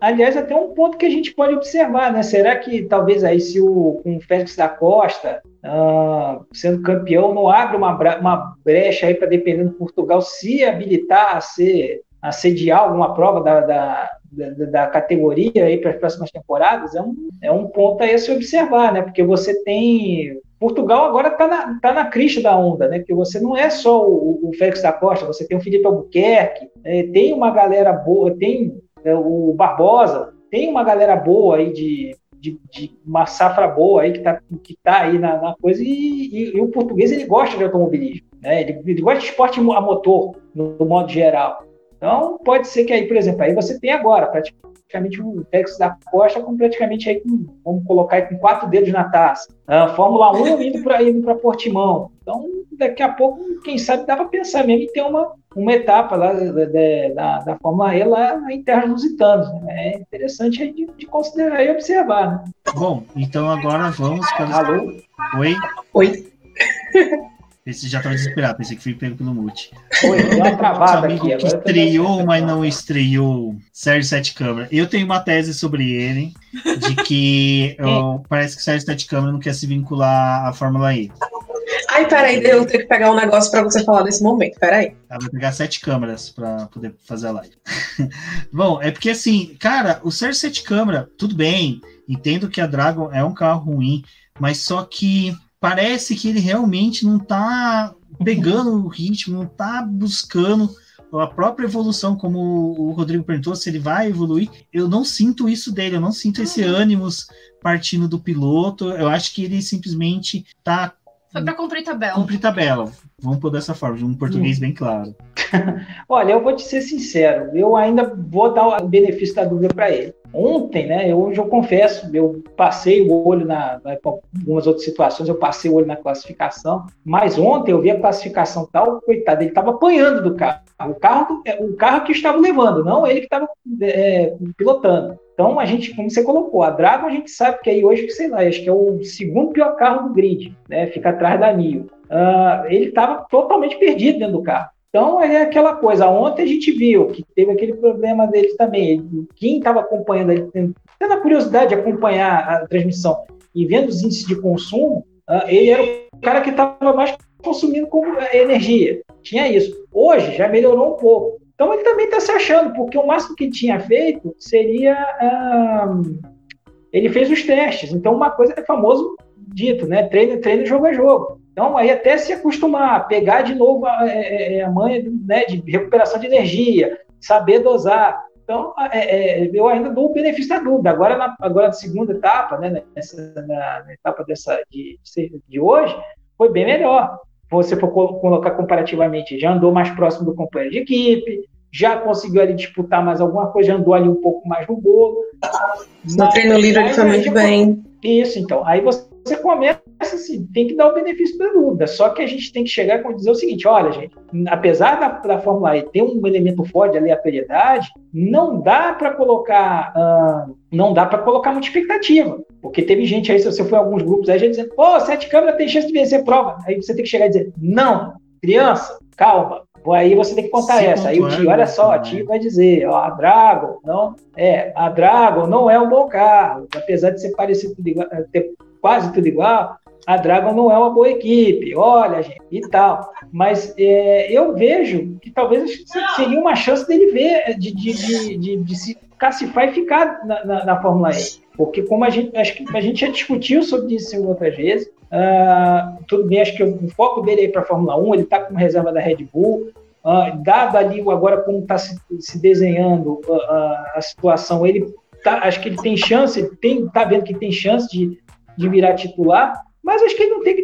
aliás, até um ponto que a gente pode observar, né? Será que talvez aí, se o, com o Félix da Costa uh, sendo campeão, não abre uma, uma brecha aí para, dependendo do Portugal, se habilitar a ser a sediar alguma prova da, da, da, da categoria aí para as próximas temporadas, é um, é um ponto a se observar, né? Porque você tem Portugal agora está na, tá na crista da onda, né? Porque você não é só o, o Félix da Costa, você tem o Felipe Albuquerque, é, tem uma galera boa, tem é, o Barbosa, tem uma galera boa aí de, de, de, uma safra boa aí que está que tá aí na, na coisa, e, e, e, o português ele gosta de automobilismo, né? Ele, ele gosta de esporte a motor, no, no modo geral. Então, pode ser que aí, por exemplo, aí você tem agora, praticamente praticamente o Félix da Costa com praticamente aí com, vamos colocar aí com quatro dedos na taça. A Fórmula 1 indo para indo para Portimão. Então, daqui a pouco, quem sabe, dá para pensar mesmo em ter uma, uma etapa lá da, da, da Fórmula E lá em terras lusitanas. Né? É interessante de, de, considerar e observar. Né? Bom, então agora vamos para. Alô? Oi? Oi. Esse já estava desesperado, pensei que fui pego pelo mute. Oi, deu uma travada amigo aqui. que estreou, mas não estreou Sérgio Sete Câmara. Eu tenho uma tese sobre ele, de que parece que Sérgio Sete Câmara não quer se vincular à Fórmula E. Ai, peraí, eu tenho que pegar um negócio para você falar nesse momento, peraí. Ela vai pegar sete câmeras para poder fazer a live. Bom, é porque assim, cara, o Sérgio Sete Câmara, tudo bem, entendo que a Dragon é um carro ruim, mas só que parece que ele realmente não está pegando o ritmo, não está buscando a própria evolução, como o Rodrigo perguntou, se ele vai evoluir, eu não sinto isso dele, eu não sinto esse ânimo partindo do piloto, eu acho que ele simplesmente está foi para cumprir tabela. Cumprir tabela. Vamos pôr dessa forma, de um português hum. bem claro. Olha, eu vou te ser sincero, eu ainda vou dar o benefício da dúvida para ele. Ontem, né, hoje eu confesso, eu passei o olho na, na algumas outras situações, eu passei o olho na classificação, mas ontem eu vi a classificação tal, coitado, ele estava apanhando do carro. O carro, é, o carro que estava levando, não ele que estava é, pilotando. Então, a gente, como você colocou, a Dragon a gente sabe que aí hoje, sei lá, acho que é o segundo pior carro do grid, né? Fica atrás da Nio. Uh, ele estava totalmente perdido dentro do carro. Então, é aquela coisa. Ontem a gente viu que teve aquele problema dele também. Quem estava acompanhando, ele, tendo a curiosidade de acompanhar a transmissão e vendo os índices de consumo, uh, ele era o cara que estava mais consumindo energia. Tinha isso. Hoje já melhorou um pouco. Então ele também está se achando, porque o máximo que tinha feito seria. Uh, ele fez os testes. Então, uma coisa é famoso dito, né? Treino, treino, jogo é jogo. Então, aí até se acostumar, pegar de novo a, é, é, a manha né, de recuperação de energia, saber dosar. Então, é, é, eu ainda dou o benefício da dúvida. Agora, na, agora na segunda etapa, né, nessa, na, na etapa dessa, de, de hoje, foi bem melhor. Você for colocar comparativamente, já andou mais próximo do companheiro de equipe, já conseguiu ali disputar mais alguma coisa, já andou ali um pouco mais no bolo. No treino livre ele foi muito bem. Isso, então. Aí você você começa assim, tem que dar o benefício da dúvida. Só que a gente tem que chegar e dizer o seguinte: olha, gente, apesar da, da Fórmula E ter um elemento forte ali, a aleatoriedade, não dá para colocar, uh, não dá para colocar muita expectativa. Porque teve gente aí, se você for em alguns grupos aí, já dizendo, pô, sete câmeras tem chance de vencer prova. Aí você tem que chegar e dizer, não, criança, calma, Aí você tem que contar Sim, essa. Aí o tio, olha só, o tio vai dizer, ó, a Dragon não é, a Dragon não é um bom carro, apesar de ser parecido ter quase tudo igual, a Dragon não é uma boa equipe, olha, gente, e tal. Mas é, eu vejo que talvez seria uma chance dele ver, de, de, de, de, de se cacifar e ficar na, na, na, Fórmula E. Porque como a gente, acho que a gente já discutiu sobre isso outras vezes, uh, tudo bem, acho que o, foco dele é para a Fórmula 1, ele está com reserva da Red Bull, uh, dado ali agora como está se, se, desenhando uh, a situação, ele tá, acho que ele tem chance, ele tem, tá vendo que tem chance de, de virar titular, mas acho que ele não tem que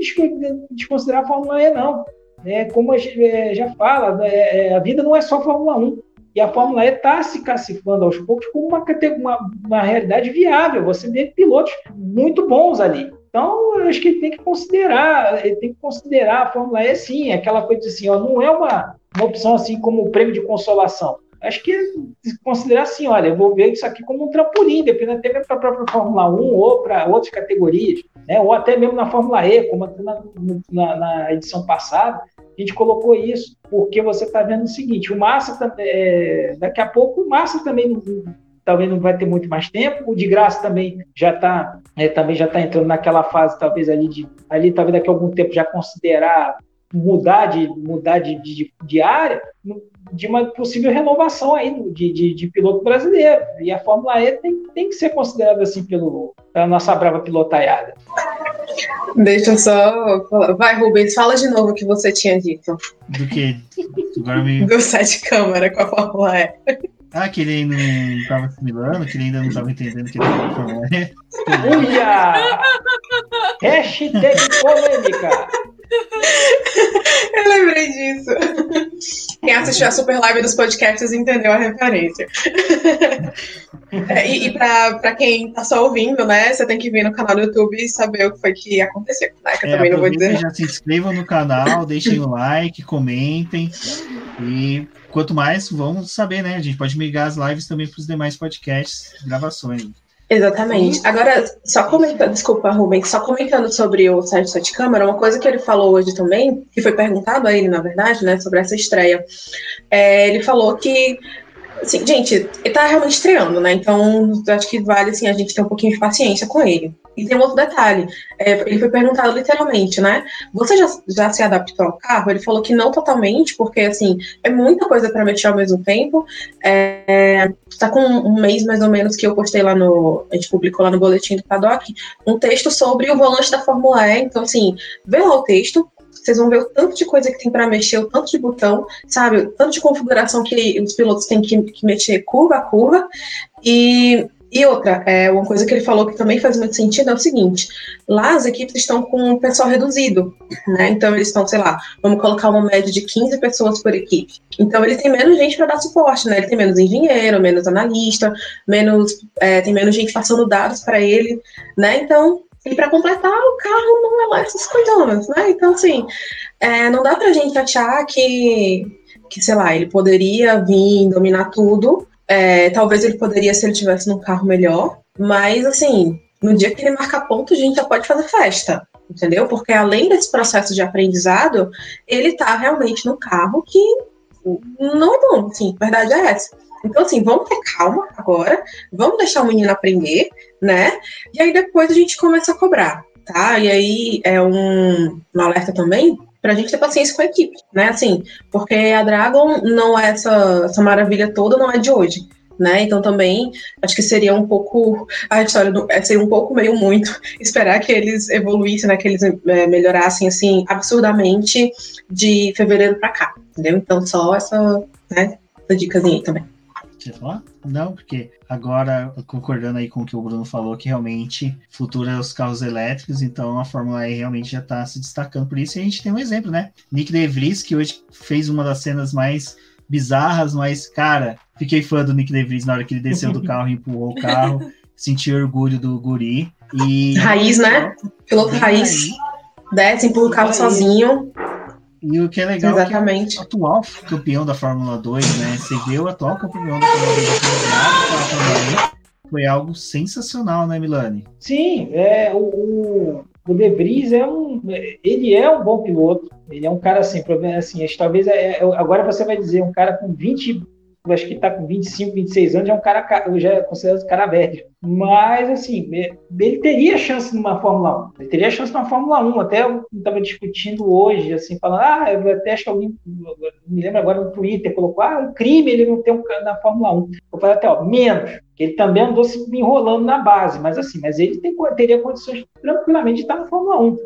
desconsiderar a Fórmula E, não. É, como a gente é, já fala, é, é, a vida não é só Fórmula 1. E a Fórmula E está se cacifando aos poucos como uma, uma, uma realidade viável. Você vê pilotos muito bons ali. Então, acho que ele tem que considerar, ele tem que considerar a Fórmula E sim, aquela coisa assim, ó, não é uma, uma opção assim como o prêmio de consolação acho que considerar assim, olha, eu vou ver isso aqui como um trampolim, dependendo até para a própria Fórmula 1 ou para outras categorias, né? ou até mesmo na Fórmula E, como na, na, na edição passada, a gente colocou isso, porque você está vendo o seguinte, o Massa, é, daqui a pouco o Massa também não, talvez não vai ter muito mais tempo, o de graça também já está é, também já está entrando naquela fase, talvez ali de ali talvez daqui a algum tempo já considerar mudar de mudar de, de, de área, de uma possível renovação aí de, de, de, piloto brasileiro. E a Fórmula E tem, tem que ser considerada assim pelo, pela nossa brava pilotaiada. Deixa eu só. Vai, Rubens, fala de novo o que você tinha dito. Do que? Agora me... Do sete câmera com a Fórmula E. Ah, que ele não estava assimilando, que ele ainda não estava entendendo que ele estava Fórmula E. Uia! Hashtag polêmica! Eu lembrei disso. Quem assistiu a super live dos podcasts entendeu a referência. É, e e para quem tá só ouvindo, né, você tem que vir no canal do YouTube e saber o que foi que aconteceu. Né, que eu é, também não vou dizer. Já se inscrevam no canal, deixem o like, comentem. E quanto mais, vamos saber, né? A gente pode migrar as lives também para os demais podcasts, gravações. Exatamente. Agora, só comentando, desculpa, Rubens, só comentando sobre o Sérgio Sete Câmara, uma coisa que ele falou hoje também, que foi perguntado a ele, na verdade, né, sobre essa estreia. É, ele falou que Assim, gente, ele tá realmente estreando, né? Então, acho que vale, assim, a gente ter um pouquinho de paciência com ele. E tem um outro detalhe. É, ele foi perguntado literalmente, né? Você já, já se adaptou ao carro? Ele falou que não totalmente, porque, assim, é muita coisa para mexer ao mesmo tempo. É, tá com um mês, mais ou menos, que eu postei lá no... A gente publicou lá no boletim do Paddock um texto sobre o volante da Fórmula E. Então, assim, vê lá o texto, vocês vão ver o tanto de coisa que tem para mexer, o tanto de botão, sabe? O tanto de configuração que os pilotos têm que, que mexer curva a curva. E E outra, é, uma coisa que ele falou que também faz muito sentido é o seguinte: lá as equipes estão com um pessoal reduzido, né? Então eles estão, sei lá, vamos colocar uma média de 15 pessoas por equipe. Então ele tem menos gente para dar suporte, né? Ele tem menos engenheiro, menos analista, menos é, tem menos gente passando dados para ele, né? Então e para completar, o carro não é lá essas coisas, né? Então, assim, é, não dá pra gente achar que, que, sei lá, ele poderia vir dominar tudo é, talvez ele poderia se ele tivesse num carro melhor, mas assim, no dia que ele marca ponto, a gente já pode fazer festa, entendeu? Porque além desse processo de aprendizado, ele tá realmente num carro que não é bom, assim, a verdade é essa. Então, assim, vamos ter calma agora, vamos deixar o menino aprender, né? E aí depois a gente começa a cobrar, tá? E aí é um, um alerta também para a gente ter paciência com a equipe, né? Assim, porque a Dragon não é essa, essa maravilha toda, não é de hoje. Né? Então também acho que seria um pouco a história do, é, seria um pouco meio muito esperar que eles evoluíssem, né? que eles é, melhorassem assim absurdamente de fevereiro para cá, entendeu? Então só essa, né, essa dicasinha aí também. Você falar? Não, porque agora, concordando aí com o que o Bruno falou, que realmente futuro é os carros elétricos, então a Fórmula E realmente já está se destacando por isso. E a gente tem um exemplo, né? Nick De Vries, que hoje fez uma das cenas mais bizarras, mas, cara, fiquei fã do Nick De Vries na hora que ele desceu do carro e empurrou o carro. Senti orgulho do guri. E... Raiz, né? Piloto raiz. Desce, empurra o carro sozinho. E o que é legal Exatamente. é, é o atual campeão da Fórmula 2, né? Você vê o atual campeão da Fórmula 2 da Fórmula 1, foi algo sensacional, né, Milani? Sim, é, o, o, o De Vries é um. Ele é um bom piloto. Ele é um cara assim, assim talvez é, é, agora você vai dizer um cara com 20 acho que está com 25, 26 anos, já é um cara, já é considerado um cara velho. Mas, assim, ele teria chance numa Fórmula 1. Ele teria chance numa Fórmula 1. Até eu estava discutindo hoje, assim, falando, ah, eu até acho que alguém, me lembro agora no Twitter, colocou, ah, um crime ele não ter um na Fórmula 1. Eu falei até, ó, menos. Ele também andou se enrolando na base, mas assim, mas ele tem, teria condições tranquilamente de estar na Fórmula 1.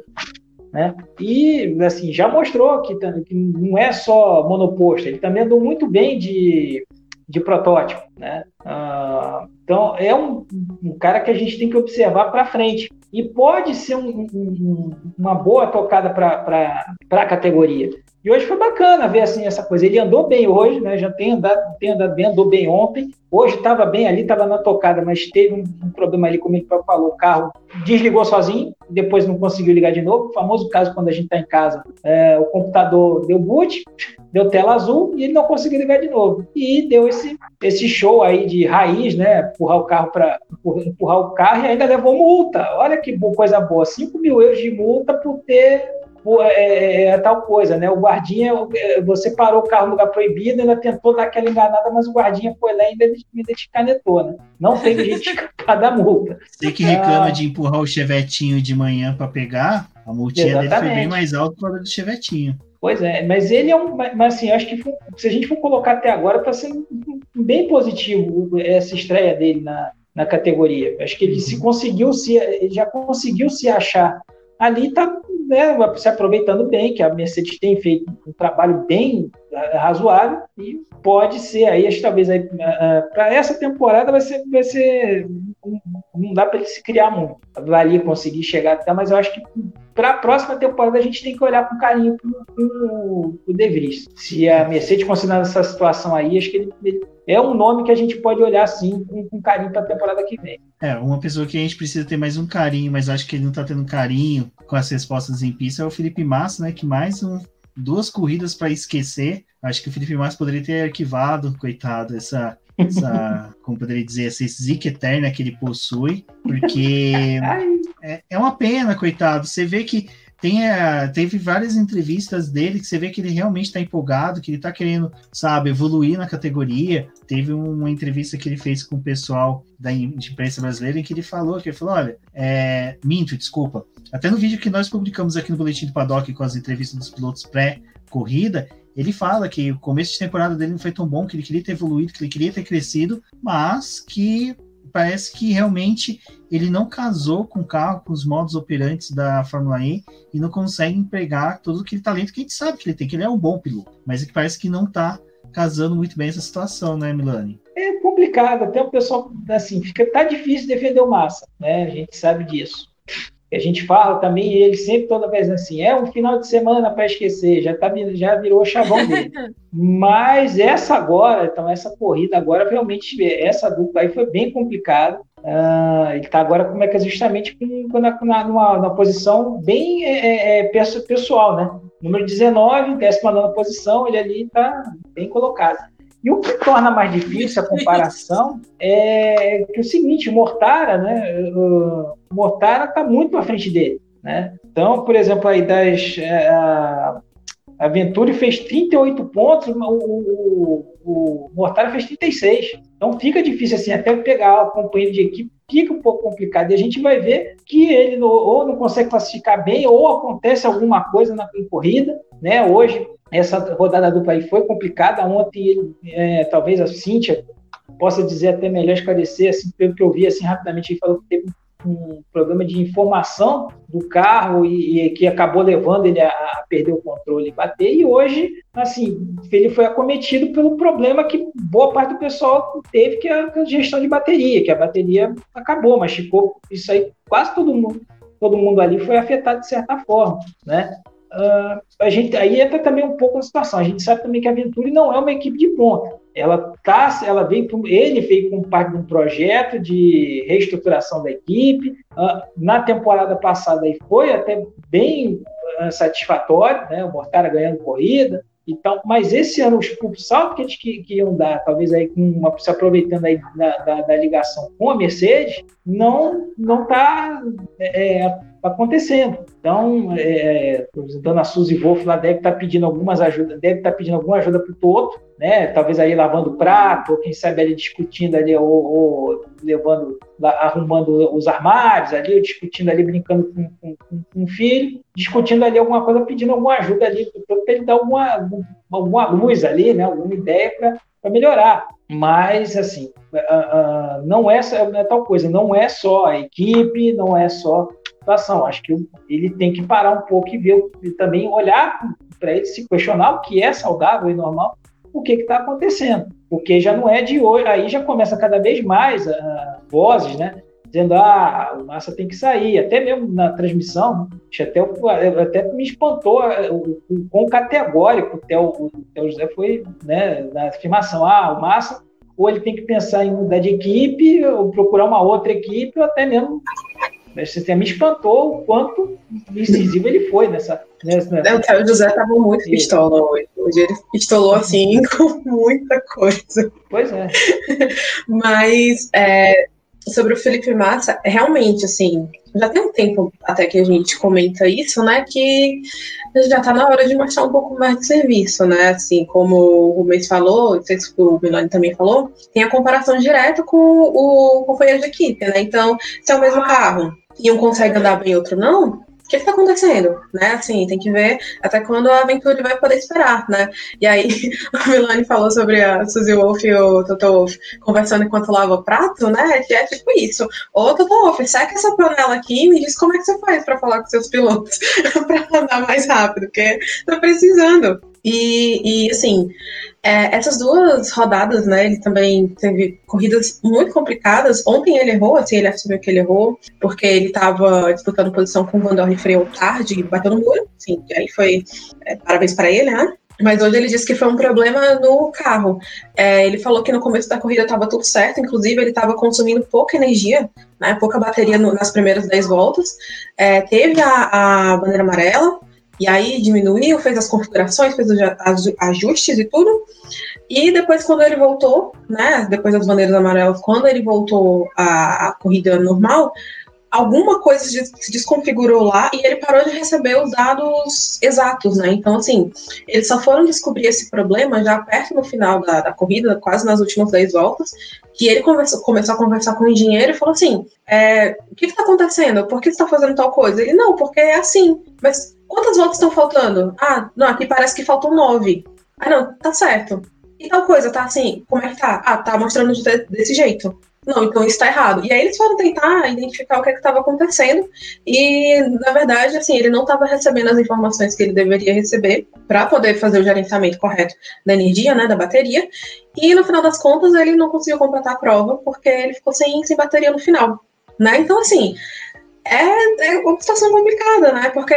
Né? E assim já mostrou que, que, não é só monoposto, ele também andou muito bem de, de protótipo. Né? Ah, então é um, um, cara que a gente tem que observar para frente e pode ser um, um, uma boa tocada para a categoria. E hoje foi bacana ver assim essa coisa. Ele andou bem hoje, né? Já tem andado, tem andado bem, andou bem ontem. Hoje estava bem ali, estava na tocada, mas teve um, um, problema ali, como ele falou, o carro desligou sozinho, depois não conseguiu ligar de novo. O famoso caso quando a gente está em casa, é, o computador deu boot, deu tela azul e ele não conseguiu ligar de novo. E deu esse, esse show aí de raiz, né? Empurrar o carro para empurrar o carro e ainda levou multa. Olha que coisa boa, 5 mil euros de multa por ter é, é, é, tal coisa, né? O guardinha, é, você parou o carro no lugar proibido, ainda tentou dar aquela enganada, mas o guardinha foi lá e ainda, ainda te canetou, né? Não tem jeito de escapar da multa. Você que reclama ah, de empurrar o chevetinho de manhã para pegar, a multinha exatamente. dele foi bem mais alta que a do chevetinho. Pois é, mas ele é um. Mas assim, acho que se a gente for colocar até agora, está sendo bem positivo essa estreia dele na, na categoria. Acho que ele se uhum. conseguiu se. Ele já conseguiu se achar ali está né, se aproveitando bem, que a Mercedes tem feito um trabalho bem razoável e pode ser aí, acho que talvez uh, uh, para essa temporada vai ser, vai ser não dá para ele se criar muito, ali conseguir chegar até, mas eu acho que para a próxima temporada a gente tem que olhar com carinho para o De Vries. Se a Mercedes considerando essa situação aí, acho que ele, ele é um nome que a gente pode olhar assim com, com carinho para a temporada que vem. É, uma pessoa que a gente precisa ter mais um carinho, mas acho que ele não está tendo carinho com as respostas em pista é o Felipe Massa, né? Que mais um, duas corridas para esquecer. Acho que o Felipe Massa poderia ter arquivado, coitado, essa, essa como poderia dizer, essa zica eterna que ele possui, porque é, é uma pena, coitado. Você vê que tem, é, teve várias entrevistas dele que você vê que ele realmente está empolgado, que ele está querendo, sabe, evoluir na categoria. Teve uma entrevista que ele fez com o pessoal da imprensa brasileira em que ele falou, que ele falou, olha, é, minto, desculpa. Até no vídeo que nós publicamos aqui no Boletim do Paddock com as entrevistas dos pilotos pré-corrida, ele fala que o começo de temporada dele não foi tão bom, que ele queria ter evoluído, que ele queria ter crescido, mas que parece que realmente ele não casou com o carro, com os modos operantes da Fórmula E e não consegue empregar todo aquele talento que a gente sabe que ele tem, que ele é um bom piloto, mas é que parece que não está casando muito bem essa situação, né, Milani? É complicado, até o pessoal, assim, fica, tá difícil defender o Massa, né? A gente sabe disso. A gente fala também, ele sempre, toda vez assim, é um final de semana para esquecer, já, tá, já virou chavão dele. Mas essa agora, então, essa corrida agora, realmente, essa dupla aí foi bem complicada. Uh, ele está agora como é que é justamente na, na, numa, numa posição bem é, é, é pessoal, né? Número 19, 19 posição, ele ali está bem colocado. E o que torna mais difícil a comparação é que o seguinte, o Mortara, né? O Mortara está muito à frente dele, né? Então, por exemplo, aí das é, a, a Venturi fez 38 pontos, o, o, o Mortara fez 36. Então fica difícil assim, até pegar o companheiro de equipe fica um pouco complicado. E a gente vai ver que ele ou não consegue classificar bem, ou acontece alguma coisa na corrida, né? Hoje essa rodada dupla aí foi complicada. Ontem, é, talvez a Cíntia possa dizer até melhor esclarecer, assim, pelo que eu vi, assim, rapidamente, ele falou que teve um problema de informação do carro e, e que acabou levando ele a, a, perder o controle e bater. E hoje, assim, ele foi acometido pelo problema que boa parte do pessoal teve, que é a gestão de bateria, que a bateria acabou, mas ficou isso aí, quase todo mundo, todo mundo ali foi afetado de certa forma, né? Uh, a gente aí entra também um pouco na situação. A gente sabe também que a Venturi não é uma equipe de ponta. Ela tá, ela veio, ele veio como parte de um projeto de reestruturação da equipe. Uh, na temporada passada aí foi até bem uh, satisfatório, né? O Mortara ganhando corrida. Então, mas esse ano o salto que que, que, iam dar, talvez aí com uma, se aproveitando aí da, da, da, ligação com a Mercedes, não não está é, é acontecendo. Então, é, dona Suzy Wolff lá deve estar tá pedindo algumas ajudas, deve estar tá pedindo alguma ajuda para o Toto, né? Talvez aí lavando prato, ou quem sabe ali discutindo ali, ou, ou levando, arrumando os armários ali, ou discutindo ali, brincando com, com, com, o filho, discutindo ali alguma coisa, pedindo alguma ajuda ali para ele dar alguma, alguma luz ali, né? Alguma ideia para melhorar. Mas, assim, não, é, é tal coisa, não é só a equipe, não é só situação. Acho que ele tem que parar um pouco e ver, e também olhar para ele, se questionar o que é saudável e normal, o que está acontecendo. Porque já não é de hoje, aí já começa cada vez mais uh, vozes, né? Dizendo, ah, o Massa tem que sair. Até mesmo na transmissão, até, até me espantou o, o quão categórico o Theo, o Theo José foi né, na afirmação. Ah, o Massa, ou ele tem que pensar em mudar de equipe, ou procurar uma outra equipe, ou até mesmo você me espantou o quanto decisivo ele foi nessa. nessa, nessa... O Théo José estava muito pistola hoje. Hoje ele pistolou assim com muita coisa. Pois é. Mas é, sobre o Felipe Massa, realmente, assim, já tem um tempo até que a gente comenta isso, né? Que já está na hora de mostrar um pouco mais de serviço, né? Assim, como o Rubens falou, não sei se o Milani também falou, tem a comparação direta com o companheiro de equipe, né? Então, se é o mesmo carro, e um consegue andar bem e outro não, o que está acontecendo, né? Assim, tem que ver até quando a aventura vai poder esperar, né? E aí, o Milani falou sobre a Suzy Wolf e o Toto Wolf conversando enquanto lava prato, né? Que é tipo isso. Ô, Toto Wolf, seca essa panela aqui e me diz como é que você faz para falar com seus pilotos para andar mais rápido, porque tá precisando. E, e assim, é, essas duas rodadas, né, ele também teve corridas muito complicadas. Ontem ele errou, assim, ele assumiu que ele errou, porque ele estava disputando posição com o Van Dorn freou tarde e bateu no muro, assim, e aí foi é, parabéns para ele, né? Mas hoje ele disse que foi um problema no carro. É, ele falou que no começo da corrida estava tudo certo, inclusive ele estava consumindo pouca energia, né, pouca bateria no, nas primeiras 10 voltas. É, teve a, a bandeira amarela, e aí diminuiu, fez as configurações, fez os ajustes e tudo. E depois, quando ele voltou, né, depois das bandeiras amarelas, quando ele voltou à, corrida normal, alguma coisa se desconfigurou lá e ele parou de receber os dados exatos, né? Então, assim, eles só foram descobrir esse problema já perto no final da, da corrida, quase nas últimas 10 voltas, que ele conversou, começou a conversar com o engenheiro e falou assim: é, o que está acontecendo? Por que você está fazendo tal coisa? Ele, não, porque é assim. Mas Quantas voltas estão faltando? Ah, não, aqui parece que faltam nove. Ah, não, tá certo. E tal coisa, tá assim, como é que tá? Ah, tá mostrando de, desse jeito. Não, então isso tá errado. E aí eles foram tentar identificar o que é estava acontecendo. E, na verdade, assim, ele não estava recebendo as informações que ele deveria receber. para poder fazer o gerenciamento correto da energia, né, da bateria. E no final das contas, ele não conseguiu completar a prova porque ele ficou sem, sem bateria no final, né? Então, assim, é, é uma situação complicada, né? Porque,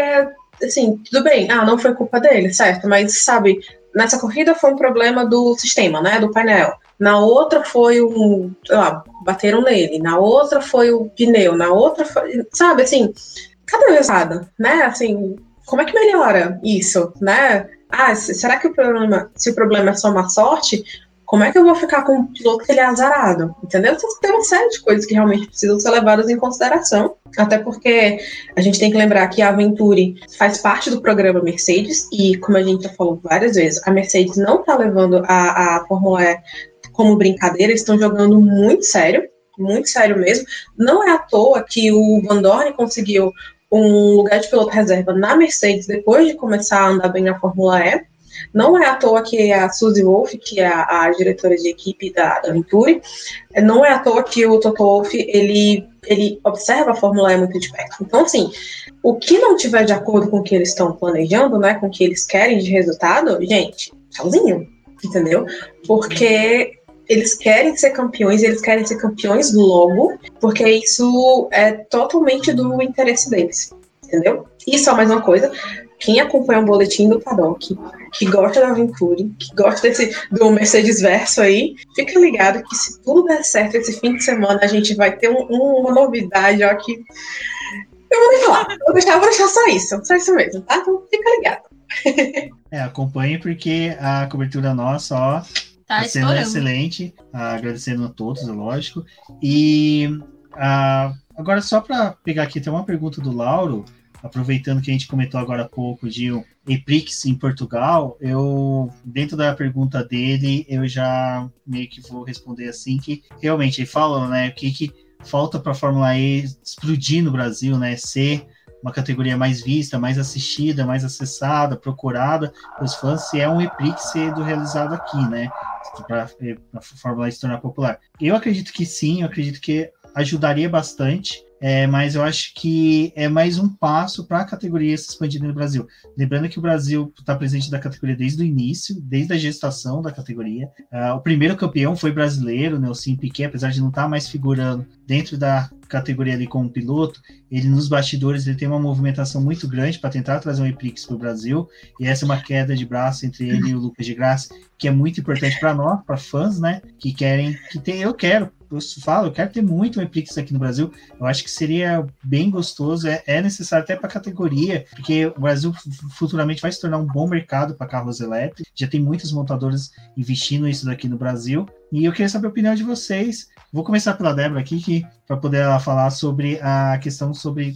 assim, tudo bem, ah, não foi culpa dele, certo? Mas, sabe, nessa corrida foi um problema do sistema, né, do painel. Na outra foi um, sei lá, bateram nele. Na outra foi o pneu. Na outra foi, sabe, assim, cada vez nada, né? Assim, como é que melhora isso, né? Ah, será que o problema, se o problema é só uma sorte, como é que eu vou ficar com um piloto que ele é azarado? Entendeu? Então, tem uma série de coisas que realmente precisam ser levadas em consideração. Até porque a gente tem que lembrar que a Aventure faz parte do programa Mercedes, e como a gente já falou várias vezes, a Mercedes não está levando a, a Fórmula E como brincadeira, eles estão jogando muito sério, muito sério mesmo. Não é à toa que o Van Dorn conseguiu um lugar de piloto reserva na Mercedes depois de começar a andar bem na Fórmula E. Não é à toa que a Suzy Wolff, que é a, a diretora de equipe da, da Venturi, não é à toa que o Toto Wolff, ele, ele observa a Fórmula E muito de perto. Então, assim, o que não tiver de acordo com o que eles estão planejando, né, com o que eles querem de resultado, gente, tchauzinho, entendeu? Porque eles querem ser campeões, eles querem ser campeões logo, porque isso é totalmente do interesse deles, entendeu? E só mais uma coisa, quem acompanha o boletim do Paddock, que gosta da aventura, que gosta desse do Mercedes Verso aí, fica ligado que se tudo der certo esse fim de semana, a gente vai ter um, um, uma novidade, ó, que eu vou nem falar, vou deixar, vou deixar só isso, só isso mesmo, tá? Então fica ligado. É, acompanhe porque a cobertura nossa, ó, Tá, tá sendo excelente. Uh, agradecendo a todos, é lógico. E uh, agora, só para pegar aqui, tem uma pergunta do Lauro, aproveitando que a gente comentou agora há pouco de um EPRIX em Portugal, eu, dentro da pergunta dele, eu já meio que vou responder assim, que realmente ele fala, né, o que, que falta para a Fórmula E explodir no Brasil, né, ser uma categoria mais vista, mais assistida, mais acessada, procurada pelos fãs, se é um EPRIX sendo realizado aqui, né? Para a Fórmula E se tornar popular. Eu acredito que sim, eu acredito que ajudaria bastante é, mas eu acho que é mais um passo para a categoria se expandir no Brasil. Lembrando que o Brasil está presente da categoria desde o início, desde a gestação da categoria. Uh, o primeiro campeão foi brasileiro, Nelson Piquet, apesar de não estar tá mais figurando dentro da categoria ali como piloto, ele nos bastidores ele tem uma movimentação muito grande para tentar trazer um Eprix para o Brasil, e essa é uma queda de braço entre ele e o Lucas de Graça, que é muito importante para nós, para fãs, né, que querem, que tem, eu quero, eu falo, eu quero ter muito Eprix aqui no Brasil, eu acho que seria bem gostoso, é, é necessário até para a categoria, porque o Brasil futuramente vai se tornar um bom mercado para carros elétricos, já tem muitas montadoras investindo nisso daqui no Brasil, e eu queria saber a opinião de vocês. Vou começar pela Débora aqui, que para poder ela falar sobre a questão sobre.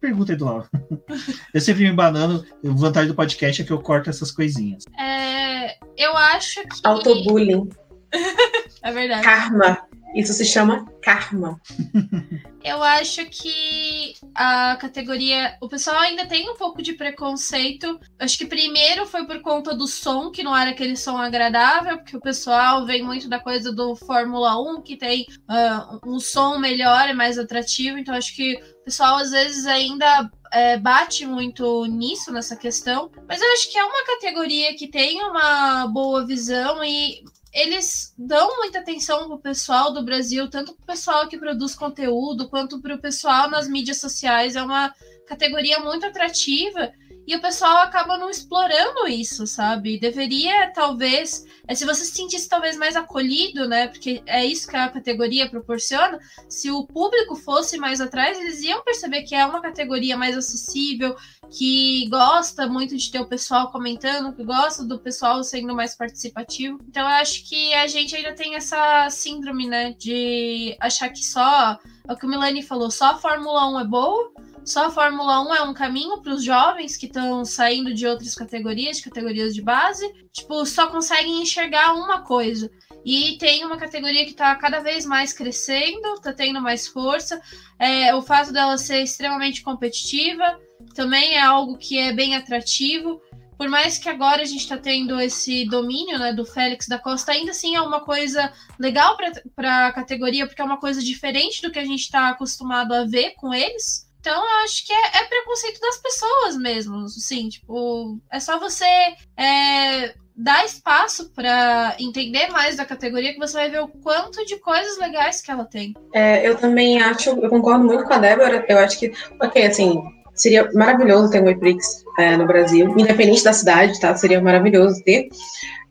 Pergunta aí do Lauro. Eu sempre me banando. A vantagem do podcast é que eu corto essas coisinhas. É, eu acho que. Autobullying. é verdade. Karma. Isso se chama karma. Eu acho que a categoria. O pessoal ainda tem um pouco de preconceito. Acho que primeiro foi por conta do som, que não era aquele som agradável, porque o pessoal vem muito da coisa do Fórmula 1, que tem uh, um som melhor, é mais atrativo. Então acho que o pessoal às vezes ainda é, bate muito nisso, nessa questão. Mas eu acho que é uma categoria que tem uma boa visão e eles dão muita atenção pro pessoal do Brasil, tanto pro pessoal que produz conteúdo, quanto pro pessoal nas mídias sociais. É uma categoria muito atrativa e o pessoal acaba não explorando isso, sabe? Deveria, talvez, é, se você se sentisse talvez mais acolhido, né? Porque é isso que a categoria proporciona. Se o público fosse mais atrás, eles iam perceber que é uma categoria mais acessível, que gosta muito de ter o pessoal comentando, que gosta do pessoal sendo mais participativo. Então, eu acho que a gente ainda tem essa síndrome, né? De achar que só. É o que o Milani falou, só a Fórmula 1 é boa só a Fórmula 1 é um caminho para os jovens que estão saindo de outras categorias, de categorias de base, tipo, só conseguem enxergar uma coisa. E tem uma categoria que está cada vez mais crescendo, está tendo mais força. É, o fato dela ser extremamente competitiva também é algo que é bem atrativo. Por mais que agora a gente está tendo esse domínio né, do Félix da Costa, ainda assim é uma coisa legal para a categoria, porque é uma coisa diferente do que a gente está acostumado a ver com eles. Então, eu acho que é, é preconceito das pessoas mesmo, assim, tipo, é só você é, dar espaço para entender mais da categoria que você vai ver o quanto de coisas legais que ela tem. É, eu também acho, eu concordo muito com a Débora, eu acho que, ok, assim, seria maravilhoso ter um Eprix é, no Brasil, independente da cidade, tá? Seria maravilhoso ter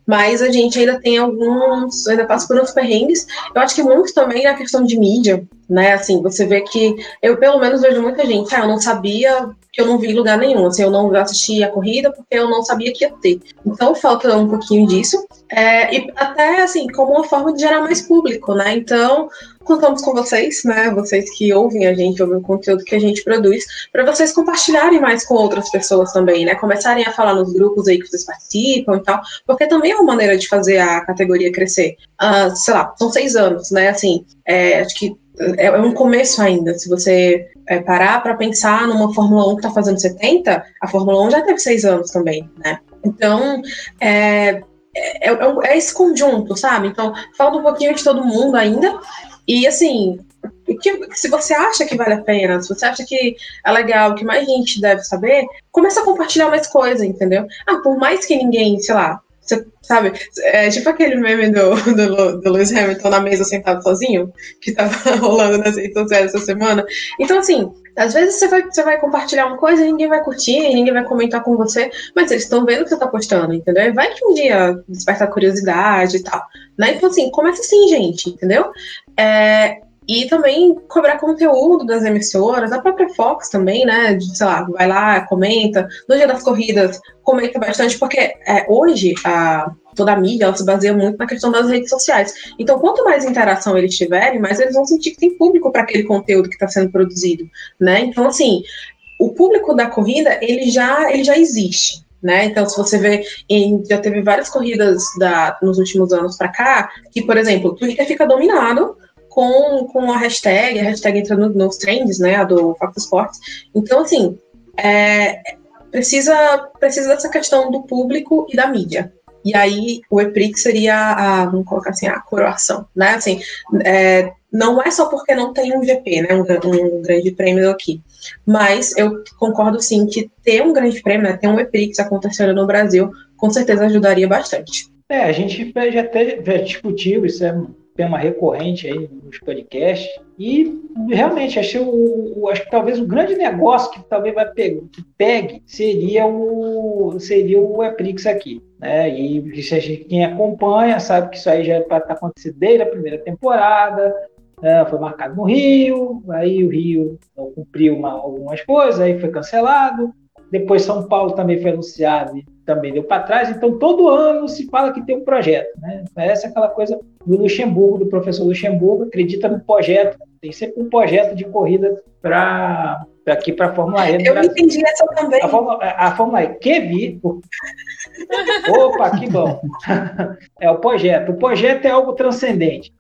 mas a gente ainda tem alguns, ainda passa por uns perrengues. Eu acho que muito também na questão de mídia, né? Assim, você vê que eu pelo menos vejo muita gente, ah, eu não sabia que eu não vi em lugar nenhum, assim, eu não assisti a corrida porque eu não sabia que ia ter. Então falta um pouquinho disso. É, e até assim, como uma forma de gerar mais público, né? Então, contamos com vocês, né? Vocês que ouvem a gente, ouvem o conteúdo que a gente produz, para vocês compartilharem mais com outras pessoas também, né? Começarem a falar nos grupos aí que vocês participam e tal, porque também é uma maneira de fazer a categoria crescer. Uh, sei lá, são seis anos, né? Assim, é, acho que é, é um começo ainda. Se você é, parar para pensar numa Fórmula 1 que está fazendo 70, a Fórmula 1 já teve seis anos também, né? Então, é, é, é, é, esse conjunto, sabe? Então, falta um pouquinho de todo mundo ainda, e assim, que, se você acha que vale a pena, se você acha que é legal, que mais gente deve saber, começa a compartilhar mais coisa, entendeu? Ah, por mais que ninguém, sei lá, você sabe, é tipo aquele meme do, do, do Lewis Hamilton na mesa sentado sozinho, que tava rolando nas redes sociais essa semana. Então, assim, às vezes você vai, você vai compartilhar uma coisa e ninguém vai curtir, ninguém vai comentar com você, mas eles estão vendo que você tá postando, entendeu? Vai que um dia desperta curiosidade e tal. Né? Então, assim, começa assim, gente, entendeu? É, e também cobrar conteúdo das emissoras, a própria Fox também, né? De, sei lá, vai lá, comenta. No dia das corridas, comenta bastante, porque é, hoje a, toda a mídia ela se baseia muito na questão das redes sociais. Então, quanto mais interação eles tiverem, mais eles vão sentir que tem público para aquele conteúdo que está sendo produzido, né? Então, assim, o público da corrida, ele já, ele já existe. Né? Então, se você vê, em, já teve várias corridas da, nos últimos anos para cá, que, por exemplo, o Twitter fica dominado com, com a hashtag, a hashtag entra no, nos trends, né, a do Facto Sports. Então, assim, é, precisa, precisa dessa questão do público e da mídia. E aí, o EPRIC seria a, vamos colocar assim, a coroação, né, assim, é, não é só porque não tem um GP, né, um, um, grande prêmio aqui, mas eu concordo, sim, que ter um grande prêmio, né, ter um EPRIX acontecendo no Brasil, com certeza ajudaria bastante. É, a gente já até já discutiu, isso é tema recorrente aí nos podcasts. E realmente achei o, o, acho que talvez o grande negócio que talvez vai pegar, que pegue seria o seria o Eprix aqui, né? E se a gente, quem acompanha sabe que isso aí já está acontecendo desde a primeira temporada. É, foi marcado no Rio, aí o Rio não cumpriu uma, algumas coisas, aí foi cancelado. Depois São Paulo também foi anunciado e também deu para trás. Então, todo ano se fala que tem um projeto. Né? Parece aquela coisa do Luxemburgo, do professor Luxemburgo, acredita no projeto. Tem sempre um projeto de corrida para aqui para a Fórmula E. Eu entendi essa também. A Fórmula, a Fórmula E, que vi. Opa, que bom. É o projeto. O projeto é algo transcendente.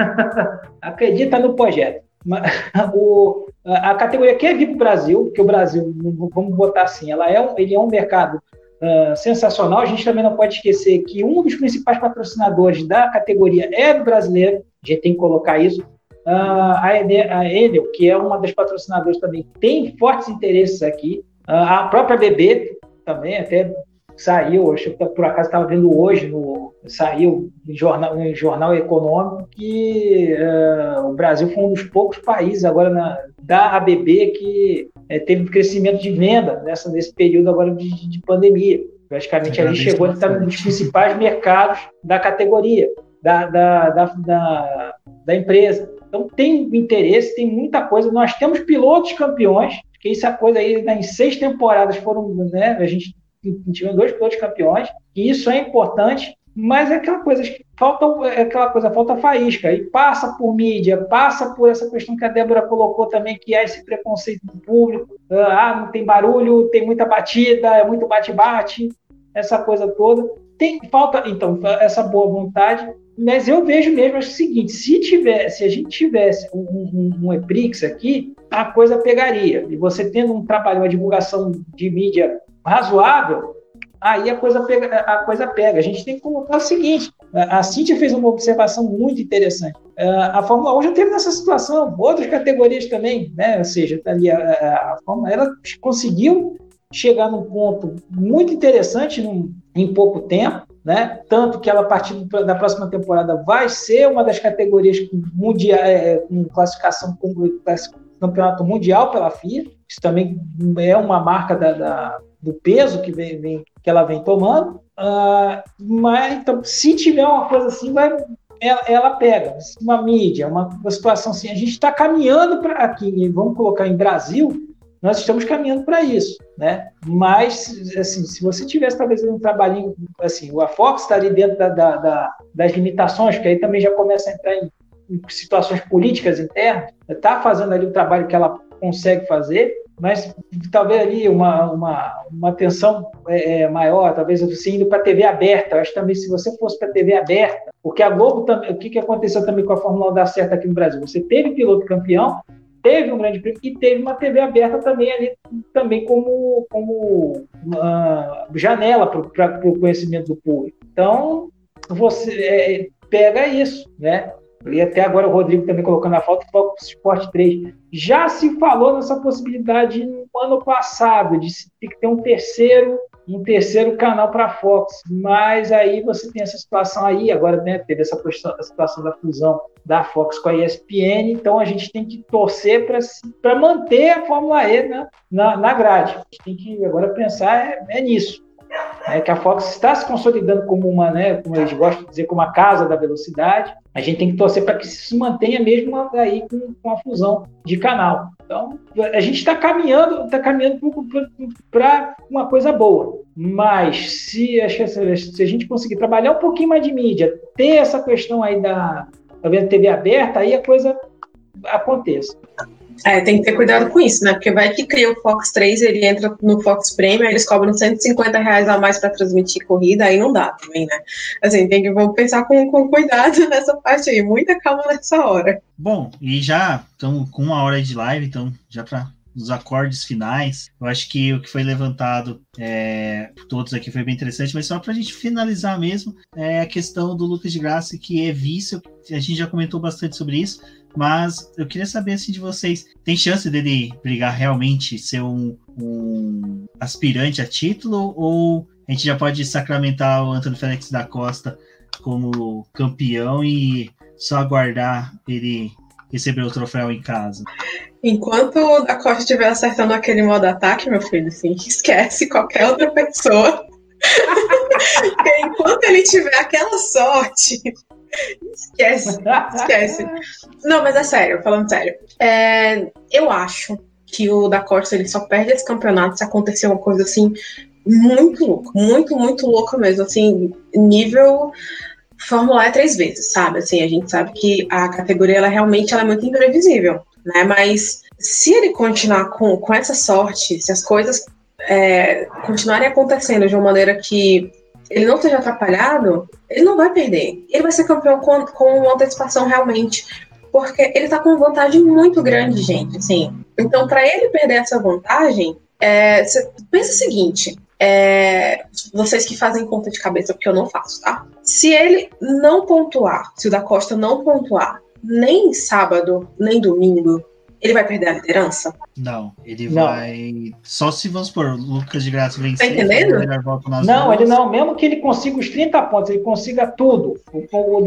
Acredita no projeto. O, a categoria quer vir para o Brasil, porque o Brasil, vamos botar assim, ela é um, ele é um mercado uh, sensacional. A gente também não pode esquecer que um dos principais patrocinadores da categoria é brasileiro, a gente tem que colocar isso. Uh, a, Enel, que é uma das patrocinadoras também, tem fortes interesses aqui. Uh, a própria BB também, até saiu, acho que por acaso estava vendo hoje, no, saiu em jornal, em jornal econômico, que uh, o Brasil foi um dos poucos países agora na, da ABB que é, teve crescimento de venda nessa, nesse período agora de, de pandemia. Praticamente ali chegou a estar nos principais mercados da categoria, da, da, da, da, da empresa. Então tem interesse, tem muita coisa. Nós temos pilotos campeões, que isso é coisa aí, né, em seis temporadas foram, né, a gente tivemos dois pilotos campeões, e isso é importante, mas é aquela coisa, falta, é aquela coisa, falta faísca, e passa por mídia, passa por essa questão que a Débora colocou também, que é esse preconceito do público, ah, não tem barulho, tem muita batida, é muito bate-bate, essa coisa toda. Tem falta, então, essa boa vontade, mas eu vejo mesmo o seguinte: se tivesse, se a gente tivesse um, um, um EPRIX aqui, a coisa pegaria. E você tendo um trabalho, uma divulgação de mídia razoável, aí a coisa pega. A coisa pega. A gente tem que colocar o seguinte: a Cintia fez uma observação muito interessante. A Fórmula 1 já teve nessa situação, outras categorias também, né? Ou seja, tá ali a, a, Fórmula ela conseguiu chegar num ponto muito interessante num, em pouco tempo, né? Tanto que ela, a partir da próxima temporada, vai ser uma das categorias mundial, é, com classificação com campeonato mundial pela FIA. Isso também é uma marca da, da do peso que, vem, vem, que ela vem tomando. Uh, mas então, se tiver uma coisa assim, vai, ela, ela pega uma mídia, uma, uma situação assim. A gente está caminhando para aqui, vamos colocar em Brasil, nós estamos caminhando para isso, né? Mas, assim, se você tivesse talvez um trabalhinho, assim, a Fox está ali dentro da, da, da, das limitações, que aí também já começa a entrar em, em situações políticas internas, está fazendo ali o trabalho que ela consegue fazer, mas talvez ali uma, uma, uma atenção é, é maior, talvez você indo para a TV aberta. Eu acho também se você fosse para a TV aberta, porque a Globo também, o que, que aconteceu também com a Fórmula 1 dar certo aqui no Brasil? Você teve piloto campeão, teve um grande prêmio e teve uma TV aberta também ali, também como, como uma janela para o conhecimento do público. Então, você é, pega isso, né? E até agora o Rodrigo também colocando a falta do Fox Sport 3. Já se falou nessa possibilidade no ano passado, de ter que ter um terceiro um terceiro canal para a Fox. Mas aí você tem essa situação aí, agora né, teve essa situação da fusão da Fox com a ESPN, então a gente tem que torcer para manter a Fórmula E né, na, na grade. A gente tem que agora pensar é, é nisso. É que a Fox está se consolidando como uma, né, como eles gostam de dizer, como a casa da velocidade. A gente tem que torcer para que se mantenha mesmo aí com, com a fusão de canal. Então, a gente está caminhando, está caminhando para uma coisa boa. Mas se, se a gente conseguir trabalhar um pouquinho mais de mídia, ter essa questão aí da, da TV aberta, aí a coisa aconteça. É, tem que ter cuidado com isso, né? Porque vai que cria o Fox 3, ele entra no Fox Premium, eles cobram 150 reais a mais para transmitir corrida, aí não dá também, né? Assim, tem que vamos pensar com, com cuidado nessa parte aí, muita calma nessa hora. Bom, e já estamos com uma hora de live, então já para os acordes finais. Eu acho que o que foi levantado é, por todos aqui foi bem interessante, mas só para a gente finalizar mesmo, é a questão do Lucas de Graça, que é vício. A gente já comentou bastante sobre isso, mas eu queria saber assim, de vocês: tem chance dele brigar realmente, ser um, um aspirante a título, ou a gente já pode sacramentar o Antônio Félix da Costa como campeão e só aguardar ele receber o troféu em casa? Enquanto o da Costa estiver acertando aquele modo ataque, meu filho, assim, esquece qualquer outra pessoa. enquanto ele tiver aquela sorte, esquece, esquece. Não, mas é sério, falando sério. É, eu acho que o da Costa ele só perde esse campeonato se acontecer uma coisa assim muito louca, muito, muito louca mesmo, assim, nível Fórmula E três vezes, sabe? Assim, a gente sabe que a categoria ela realmente ela é muito imprevisível né? Mas se ele continuar com, com essa sorte, se as coisas é, continuarem acontecendo de uma maneira que ele não esteja atrapalhado, ele não vai perder. Ele vai ser campeão com, com antecipação realmente. Porque ele tá com vantagem muito grande, gente. Assim. Então, para ele perder essa vantagem, é, pensa o seguinte: é, vocês que fazem conta de cabeça, porque eu não faço, tá? Se ele não pontuar, se o da Costa não pontuar nem sábado, nem domingo, ele vai perder a liderança? Não, ele não. vai. Só se vamos por Lucas de Graça vencer. Tá entendendo? Não, ele não. Mesmo que ele consiga os 30 pontos, ele consiga tudo. O, o,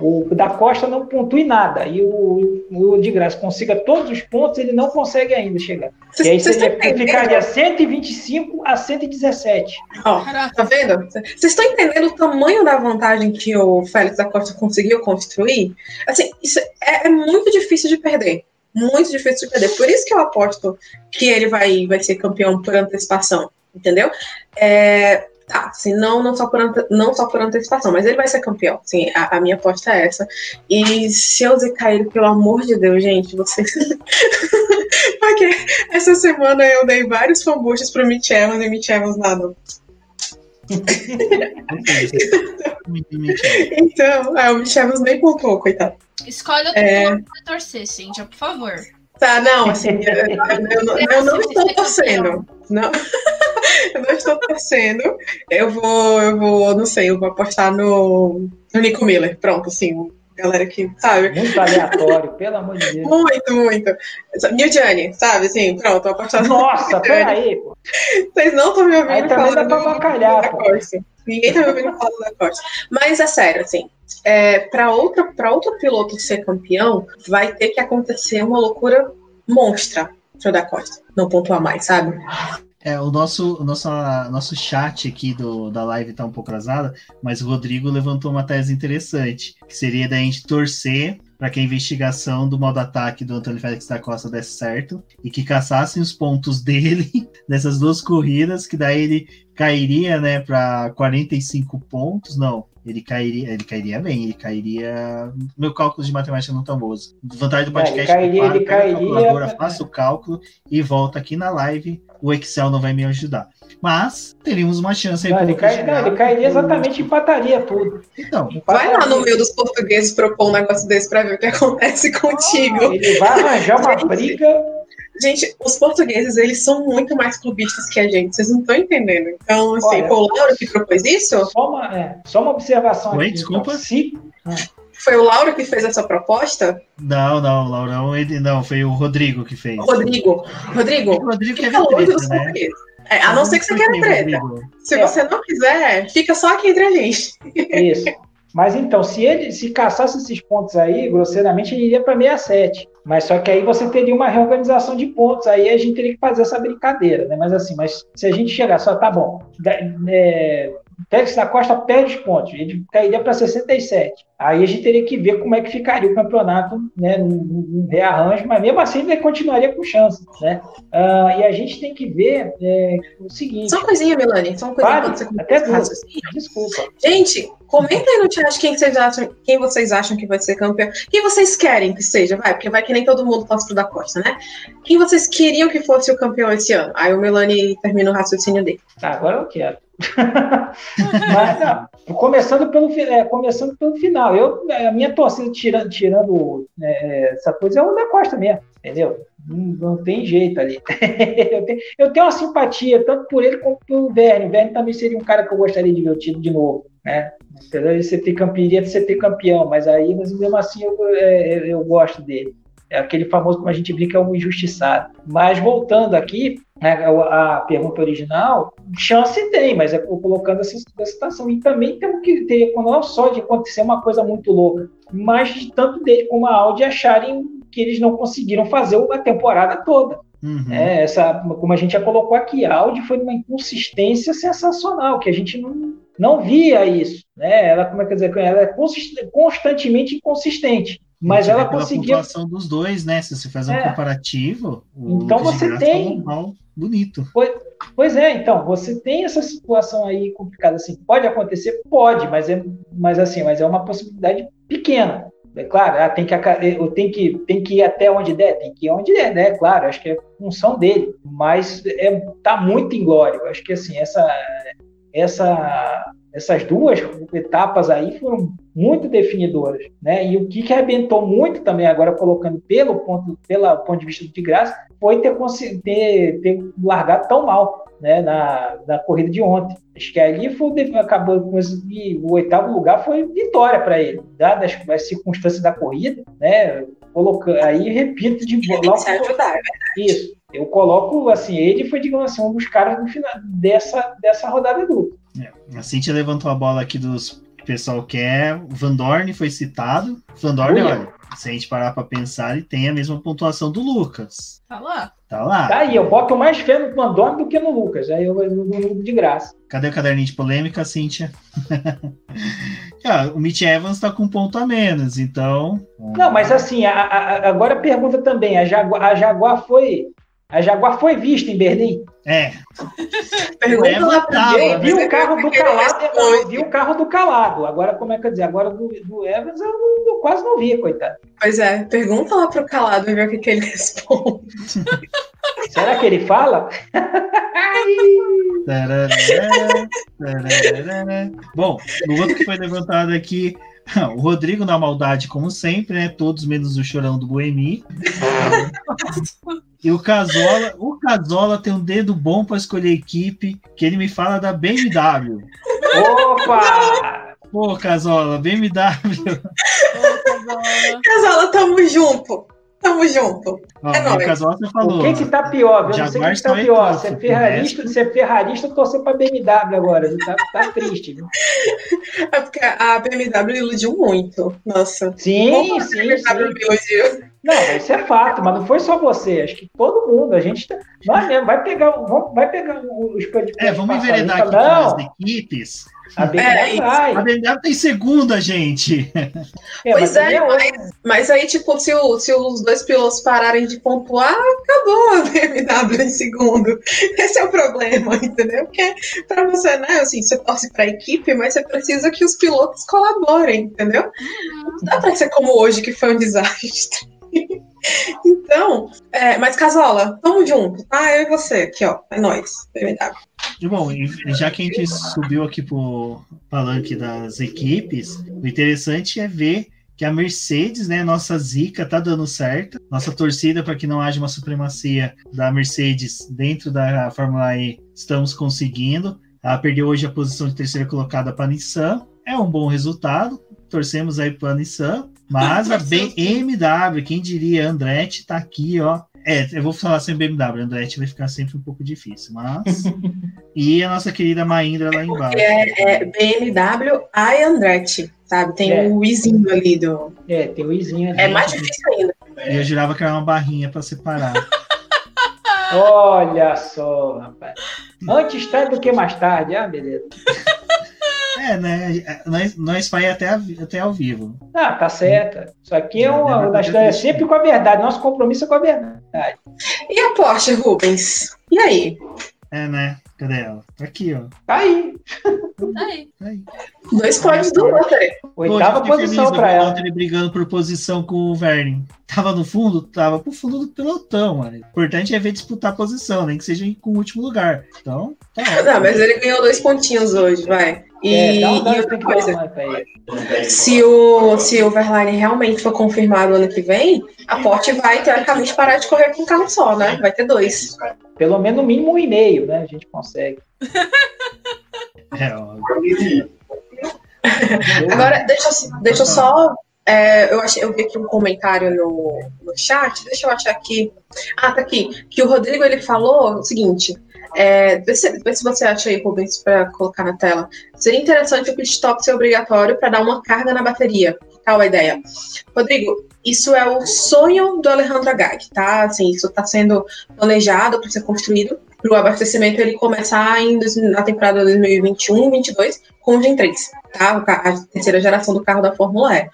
o, o da Costa não pontue nada. E o, o de Graça consiga todos os pontos, ele não consegue ainda chegar. Cês, e aí seria, ficaria 125 a 117. Ó, tá vendo? Vocês estão entendendo o tamanho da vantagem que o Félix da Costa conseguiu construir? Assim, isso é, é muito difícil de perder muito difícil de perder. Por isso que eu aposto que ele vai, vai ser campeão por antecipação, entendeu? É, tá, assim, não, não, só por, não só por antecipação, mas ele vai ser campeão. Sim, a, a minha aposta é essa. E se eu zicar ele, pelo amor de Deus, gente, vocês. Porque essa semana eu dei vários fanbuches pro Mitch Evans e Mitch Evans nada. então, é, o Mitch Evans nem pontuou, coitado. Escolhe outro é... pra torcer, Cíntia, por favor. Tá, não, assim, eu, eu, eu, eu não estou torcendo. Não, eu não estou torcendo. Eu vou, eu vou, não sei, eu vou apostar no, no Nico Miller. Pronto, assim, galera que, sabe? Muito aleatório, pelo amor de Deus. Muito, muito. New Johnny, sabe? Assim, pronto, vou apostar Nossa, peraí, pô. Vocês não estão me ouvindo Aí também dá pra pô. Costa. Ninguém tá me ouvindo falar da Costa. Mas é sério, assim, é, para outro piloto ser campeão, vai ter que acontecer uma loucura monstra da Costa. Não pontuar mais, sabe? É, o nosso, o nosso, nosso chat aqui do, da live tá um pouco atrasado, mas o Rodrigo levantou uma tese interessante, que seria da gente torcer para que a investigação do modo ataque do Antônio Félix da Costa desse certo e que caçassem os pontos dele nessas duas corridas, que daí ele cairia, né, para 45 pontos. Não, ele cairia, ele cairia bem, ele cairia. Meu cálculo de matemática não tá bom. Vantagem do É, ele podcast cairia- é que eu ele cairia- calculadora, faço o cálculo e volto aqui na live. O Excel não vai me ajudar. Mas teríamos uma chance aí Não, ele, cai, não, ele cairia exatamente e empataria tudo. Então, Vai lá no Empataria. meio dos portugueses propor um negócio desse pra ver o que acontece contigo. Ele vai arranjar uma briga. Gente, os portugueses, eles são muito mais clubistas que a gente, vocês não estão entendendo. Então, assim, Olha. foi o Lauro que propôs isso? Só uma, é, só uma observação Oi, aqui. desculpa? Então, Foi o Lauro que fez essa proposta? não, não, Laurão, ele não, foi o Rodrigo que fez. Rodrigo. Rodrigo, O Rodrigo ver longe treta, dos né? portugueses. É, a não ser que você queira treta. Rodrigo. Se É. você não quiser, fica só aqui entre a gente. Isso. Mas então, se ele se caçasse esses pontos aí, grosseiramente, ele iria para 67. Mas só que aí você teria uma reorganização de pontos, aí a gente teria que fazer essa brincadeira, né? Mas assim, mas se a gente chegar só, tá bom, é, Félix da Costa perde os pontos, ele cairia para 67. Aí a gente teria que ver como é que ficaria o campeonato, né? Num, rearranjo, mas mesmo assim ele continuaria com chance, né? Ah, e a gente tem que ver é, o seguinte. Só uma coisinha, Milani, só uma coisinha quando você até duas. Desculpa. Gente, comenta aí no chat quem vocês, acham, quem vocês acham que vai ser campeão. Quem vocês querem que seja, vai, porque vai que nem todo mundo torce pro da Costa, né? Quem vocês queriam que fosse o campeão esse ano? Aí o Melani termina o raciocínio dele. Tá, agora eu quero. Mas não, começando pelo, é, começando pelo final. Eu, a minha torcida, tirando, tirando é, essa coisa, é o da Costa mesmo, entendeu? Não, não tem jeito ali. eu, tenho, eu tenho uma simpatia, tanto por ele quanto pelo Verne. O Verne também seria um cara que eu gostaria de ver o título de novo, né? Apesar de ter campeão, ter campeão, mas aí, mas mesmo assim, eu, é, eu gosto dele. É aquele famoso, como a gente brinca, é um injustiçado. Mas voltando aqui, a a pergunta original, chance tem, mas é colocando essa situação. E também temos que ter, não só de acontecer uma coisa muito louca, mas de tanto dele como a Audi acharem que eles não conseguiram fazer a temporada toda. Uhum. É, essa, como a gente já colocou aqui, a Audi foi uma inconsistência sensacional, que a gente não, não via isso. Né? Ela, como é que dizer, ela é constantemente inconsistente. Mas ela pela conseguiu. pontuação dos dois, né? Se você faz um É. comparativo, Então Lucas você tem- tá bonito. Pois é, então, você tem essa situação aí complicada assim. Pode acontecer? Pode, mas é, mas assim, mas é uma possibilidade pequena. É claro, ah, tem que, eu tenho que, tem que ir até onde der, tem que ir onde der, né? Claro, acho que é função dele, mas é, tá muito inglório. Acho que assim, essa, essa, essas duas etapas aí foram muito definidoras, né? E o que, que arrebentou muito também, agora colocando pelo ponto, pela ponto de vista de graça, foi ter, ter, ter largado tão mal né, na, na corrida de ontem. Acho que ali foi, acabou com esse- e o oitavo lugar foi vitória para ele, dadas as circunstâncias da corrida, né? Colocando, aí repito de ajudar, né? isso. Eu coloco assim, ele foi, digamos assim, um dos caras no final dessa, dessa rodada dupla. A Cintia levantou a bola aqui dos o pessoal quer. O Van Dorn foi citado. Van Dorn, Olha. olha, se a gente parar para pensar, ele tem a mesma pontuação do Lucas. Tá lá. Tá lá. Tá aí, eu boto mais fé no Pandora do que no Lucas. Aí eu no, no, de graça. Cadê o caderninho de polêmica, Cíntia? Ah, o Mitch Evans tá com um ponto a menos, então. Não, mas assim, a- a- agora pergunta também: a Jaguar, a Jaguar foi. A Jaguar foi vista em Berlim? É, Pergunta Eva lá pra né? Vi o carro do calado, responde. eu vi o carro do calado. Agora, como é que eu dizer? Agora do, do Evans eu, não- eu quase não vi, coitado. Pois é, pergunta lá pro calado e ver o que, que ele responde. Será que ele fala? Bom, o outro que foi levantado aqui, o Rodrigo na maldade, como sempre, né? Todos menos o chorão do Boemi. E o Casola, o Casola tem um dedo bom para escolher equipe, que ele me fala da BMW. Opa! Pô, Casola, BMW. Casola, tamo junto. Tamo junto. Ó, É o nóis. Você falou. O que que tá pior? Eu não sei o que que tá é pior. Ser o ferrarista, resto- ser ferrarista ou torcer pra BMW agora. Tá, tá triste. viu? É porque a BMW iludiu muito. Nossa. Sim, Como a sim, BMW sim. me iludiu. Não, isso é fato, mas não foi só você. Acho que todo mundo. A gente tá- nós mesmo vai pegar, vamos- vai pegar os É, vamos enveredar a aqui Não, equipes. A BMW É, vai. A tem segunda, gente. É, Pois mas é, outra. Mas aí, tipo, se, o- se os dois pilotos pararem de pontuar, acabou a BMW em segundo. Esse é o problema, entendeu? Porque pra você, né, assim, você torce pra equipe, mas você precisa que os pilotos colaborem, entendeu? Não dá pra ser como hoje, que foi um desastre. Então, é, mas Casola, tamo junto, tá? Eu e você, aqui, ó, é nóis, BMW. E bom, já que a gente subiu aqui pro palanque das equipes, o interessante é ver que a Mercedes, né, nossa zica, tá dando certo. Nossa torcida para que não haja uma supremacia da Mercedes dentro da Fórmula E, estamos conseguindo. Ela perdeu hoje a posição de terceira colocada para a Nissan. É um bom resultado. Torcemos aí para a Nissan. Mas a BMW, quem diria, Andretti tá aqui, ó. É, eu vou falar sem BMW, Andretti vai ficar sempre um pouco difícil, mas. e a nossa querida Mahindra lá embaixo. É, é BMW I Andretti, sabe? Tem É. o izinho ali do. É, tem o Izinho ali. É mais difícil ainda. E eu jurava que era uma barrinha para separar. Olha só, rapaz. Antes tarde do que mais tarde. Ah, beleza. é, né? Nós, nós vai até, a- até ao vivo. Ah, tá certo. Isso aqui é uma. Nós é sempre com a verdade. Nosso compromisso é com a verdade. E a Porsche, Rubens? E aí? É, né? Cadê ela? Tá aqui, ó. Tá aí. Aí. Tá aí. Dois pódios do Lottery. Oitava Pô, eu fiquei posição feliz o ela. Valtteri brigando por posição com o Vernon. Tava no fundo? Tava pro fundo do pelotão, mano. O importante é ver disputar posição, nem que seja com o último lugar. Então, tá. Não, mas ele ganhou dois pontinhos hoje, vai. E, É, dá um- dá- e outra coisa, se o, se o Verlaine realmente for confirmado ano que vem, a Porsche vai, teoricamente, parar de correr com um carro só, né? Vai ter dois. Pelo menos no mínimo um e meio, né? A gente consegue. É, ó. Agora, deixa, eu- deixa eu só. é, eu, achei, eu vi aqui um comentário no, no chat, deixa eu achar aqui. Ah, tá aqui. Que o Rodrigo ele falou o seguinte: é, vê, se, vê se você acha aí, Rubens, para colocar na tela. Seria interessante o pit stop ser obrigatório para dar uma carga na bateria. Tal a ideia. Rodrigo, isso é o sonho do Alejandro Agag, tá? Assim, isso está sendo planejado para ser construído para o abastecimento ele começar em, na temporada 2021-22 com o Gen 3, tá? A terceira geração do carro da Fórmula E.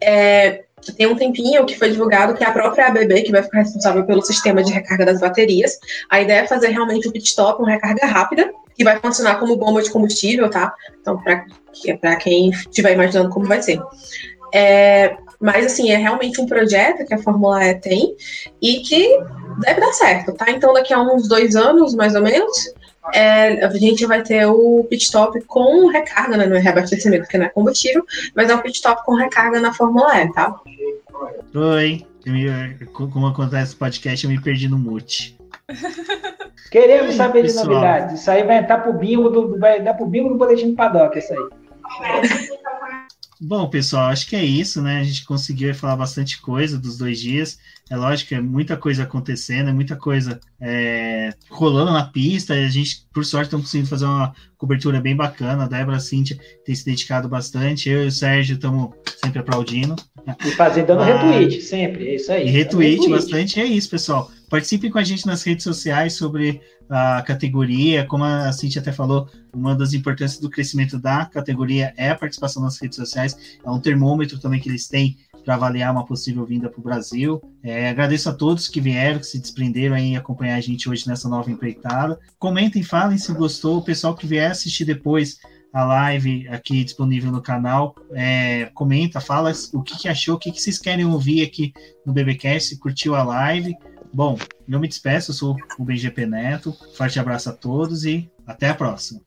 É, tem um tempinho que foi divulgado que a própria ABB que vai ficar responsável pelo sistema de recarga das baterias. A ideia é fazer realmente um pit stop, uma recarga rápida, que vai funcionar como bomba de combustível, tá? Então, para quem estiver imaginando como vai ser. É, mas, assim, é realmente um projeto que a Fórmula E tem e que deve dar certo, tá? Então, daqui a uns dois anos, mais ou menos, é, a gente vai ter o pit stop com recarga, né? Não é reabastecimento, porque não é combustível, mas é um pit stop com recarga na Fórmula E, tá? Oi. Eu como acontece no podcast, eu me perdi no mute. Queremos saber de pessoal. novidades. Isso aí vai entrar pro bingo do, vai dar pro bingo do boletim do paddock, isso aí. Bom, pessoal, acho que é isso, né? A gente conseguiu falar bastante coisa dos dois dias. É lógico, é muita coisa acontecendo, é muita coisa é, rolando na pista. E a gente, por sorte, estamos conseguindo fazer uma cobertura bem bacana. A Débora, a Cíntia tem se dedicado bastante. Eu e o Sérgio estamos sempre aplaudindo. E fazer dando Ah. retweet, sempre. É isso aí. E dando retweet bastante. E é isso, pessoal. Participem com a gente nas redes sociais sobre a categoria. Como a Cintia até falou, uma das importâncias do crescimento da categoria é a participação nas redes sociais. É um termômetro também que eles têm para avaliar uma possível vinda para o Brasil. É, agradeço a todos que vieram, que se desprenderam em acompanhar a gente hoje nessa nova empreitada. Comentem, falem se gostou. O pessoal que vier assistir depois a live aqui disponível no canal, é, comenta, fala o que, que achou, o que, que vocês querem ouvir aqui no BBcast, curtiu a live. Bom, eu me despeço, eu sou o BGP Neto. Forte abraço a todos e até a próxima.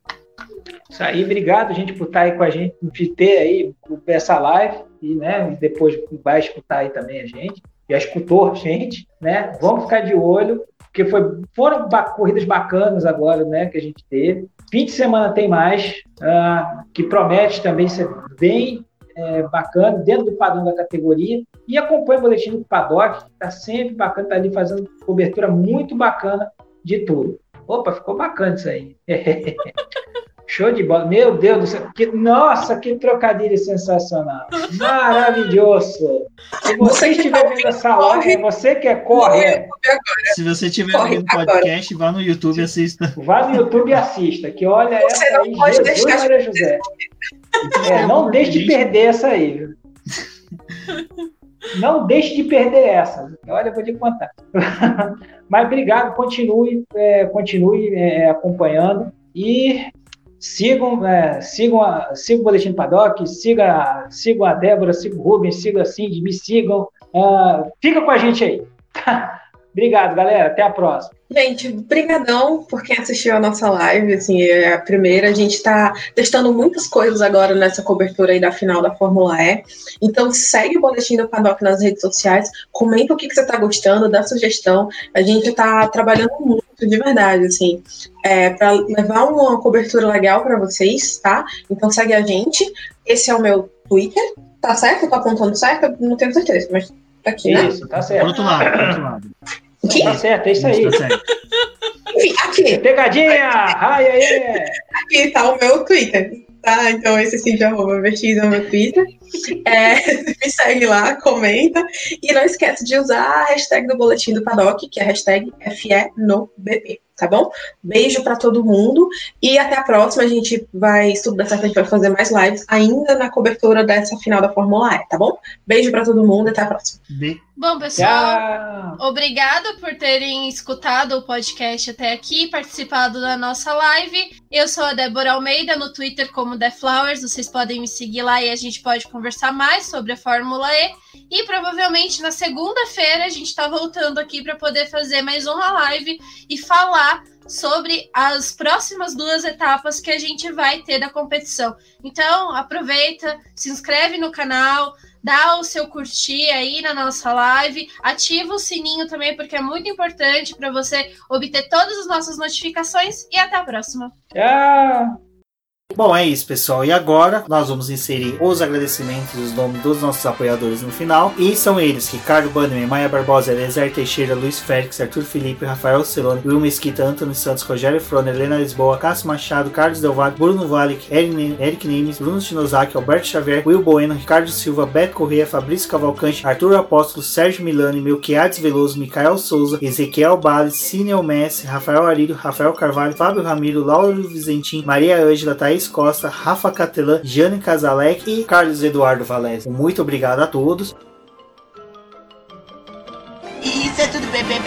Isso aí, obrigado, gente, por estar aí com a gente, de ter aí essa live e, né, depois vai escutar aí também a gente. já escutou a gente, né? Vamos ficar de olho, porque foi, foram corridas bacanas agora, né? Que a gente teve. Fim de semana tem mais, uh, que promete também ser bem é, bacana, dentro do padrão da categoria. E acompanha o boletim do Paddock, que está sempre bacana, está ali fazendo cobertura muito bacana de tudo. Opa, ficou bacana isso aí. Show de bola. Meu Deus do céu. Que, nossa, que trocadilho sensacional. Maravilhoso. Se você estiver vendo essa live, é você que é corre. Se você estiver vendo podcast, agora. vá no YouTube e assista. Vá no YouTube e assista, que olha você essa aí, Jesus deixar Maria José. É, não deixe de perder essa aí. Não deixe de perder essa. Olha, eu vou te contar. Mas obrigado, continue, é, continue é, acompanhando. E Sigam, é, sigam, a, sigam o Boletim Paddock, siga, sigam a Débora, sigam o Rubens, sigam a Cindy, me sigam. Uh, fica com a gente aí. Obrigado, galera. Até a próxima. Gente, brigadão por quem assistiu a nossa live, assim, é a primeira. A gente está testando muitas coisas agora nessa cobertura aí da final da Fórmula E. Então segue o Boletim do Paddock nas redes sociais, comenta o que, que você está gostando, dá sugestão. A gente está trabalhando muito, de verdade, assim, é, para levar uma cobertura legal para vocês, tá? Então segue a gente. Esse é o meu Twitter, tá certo? Tá apontando certo? Eu não tenho certeza, mas tá aqui, né? Isso, tá certo. Pro outro lado, pro outro lado. Aqui? Tá certo, é isso aí. Tá Enfim, aqui. Pegadinha! Ai, ai, ai. Aqui tá o meu Twitter. Tá, então esse sim de arroba VX é o meu Twitter. É, me segue lá, comenta. E não esquece de usar a hashtag do Boletim do Paddock, que é a hashtag FE no BP tá bom? Beijo para todo mundo e até a próxima. A gente vai, se tudo der certo, a gente vai fazer mais lives ainda na cobertura dessa final da Fórmula E, tá bom? Beijo para todo mundo e até a próxima. Bom, pessoal, obrigado por terem escutado o podcast até aqui, participado da nossa live. Eu sou a Débora Almeida no Twitter como The Flowers. Vocês podem me seguir lá e a gente pode conversar mais sobre a Fórmula E. E provavelmente na segunda-feira a gente está voltando aqui para poder fazer mais uma live e falar sobre as próximas duas etapas que a gente vai ter da competição. Então, aproveita, se inscreve no canal, dá o seu curtir aí na nossa live, ativa o sininho também, porque é muito importante para você obter todas as nossas notificações e até a próxima. Tchau! Bom, é isso, pessoal. E agora nós vamos inserir os agradecimentos os nomes dos nossos apoiadores no final. E são eles: Ricardo Bannerman, Maia Barbosa, Elezer Teixeira, Luiz Félix, Arthur Felipe, Rafael Celone, Will Mesquita, Antônio Santos, Rogério Froner, Helena Lisboa, Cássio Machado, Carlos Del Valle, Bruno Valic, Eric Nemes, Bruno Shinozaki, Alberto Xavier, Will Bueno, Ricardo Silva, Beto Corrêa, Fabrício Cavalcante, Arthur Apóstolo, Sérgio Milani, Melquiades Veloso, Micael Souza, Ezequiel Bales, Cineo Messi, Rafael Arílio, Rafael Carvalho, Fábio Ramiro, Lauro Vizentim, Maria Ângela, Thaís Luiz Costa, Rafa Catelan, Jane Casalec e Carlos Eduardo Valese. Muito obrigado a todos. Isso é tudo, bebê.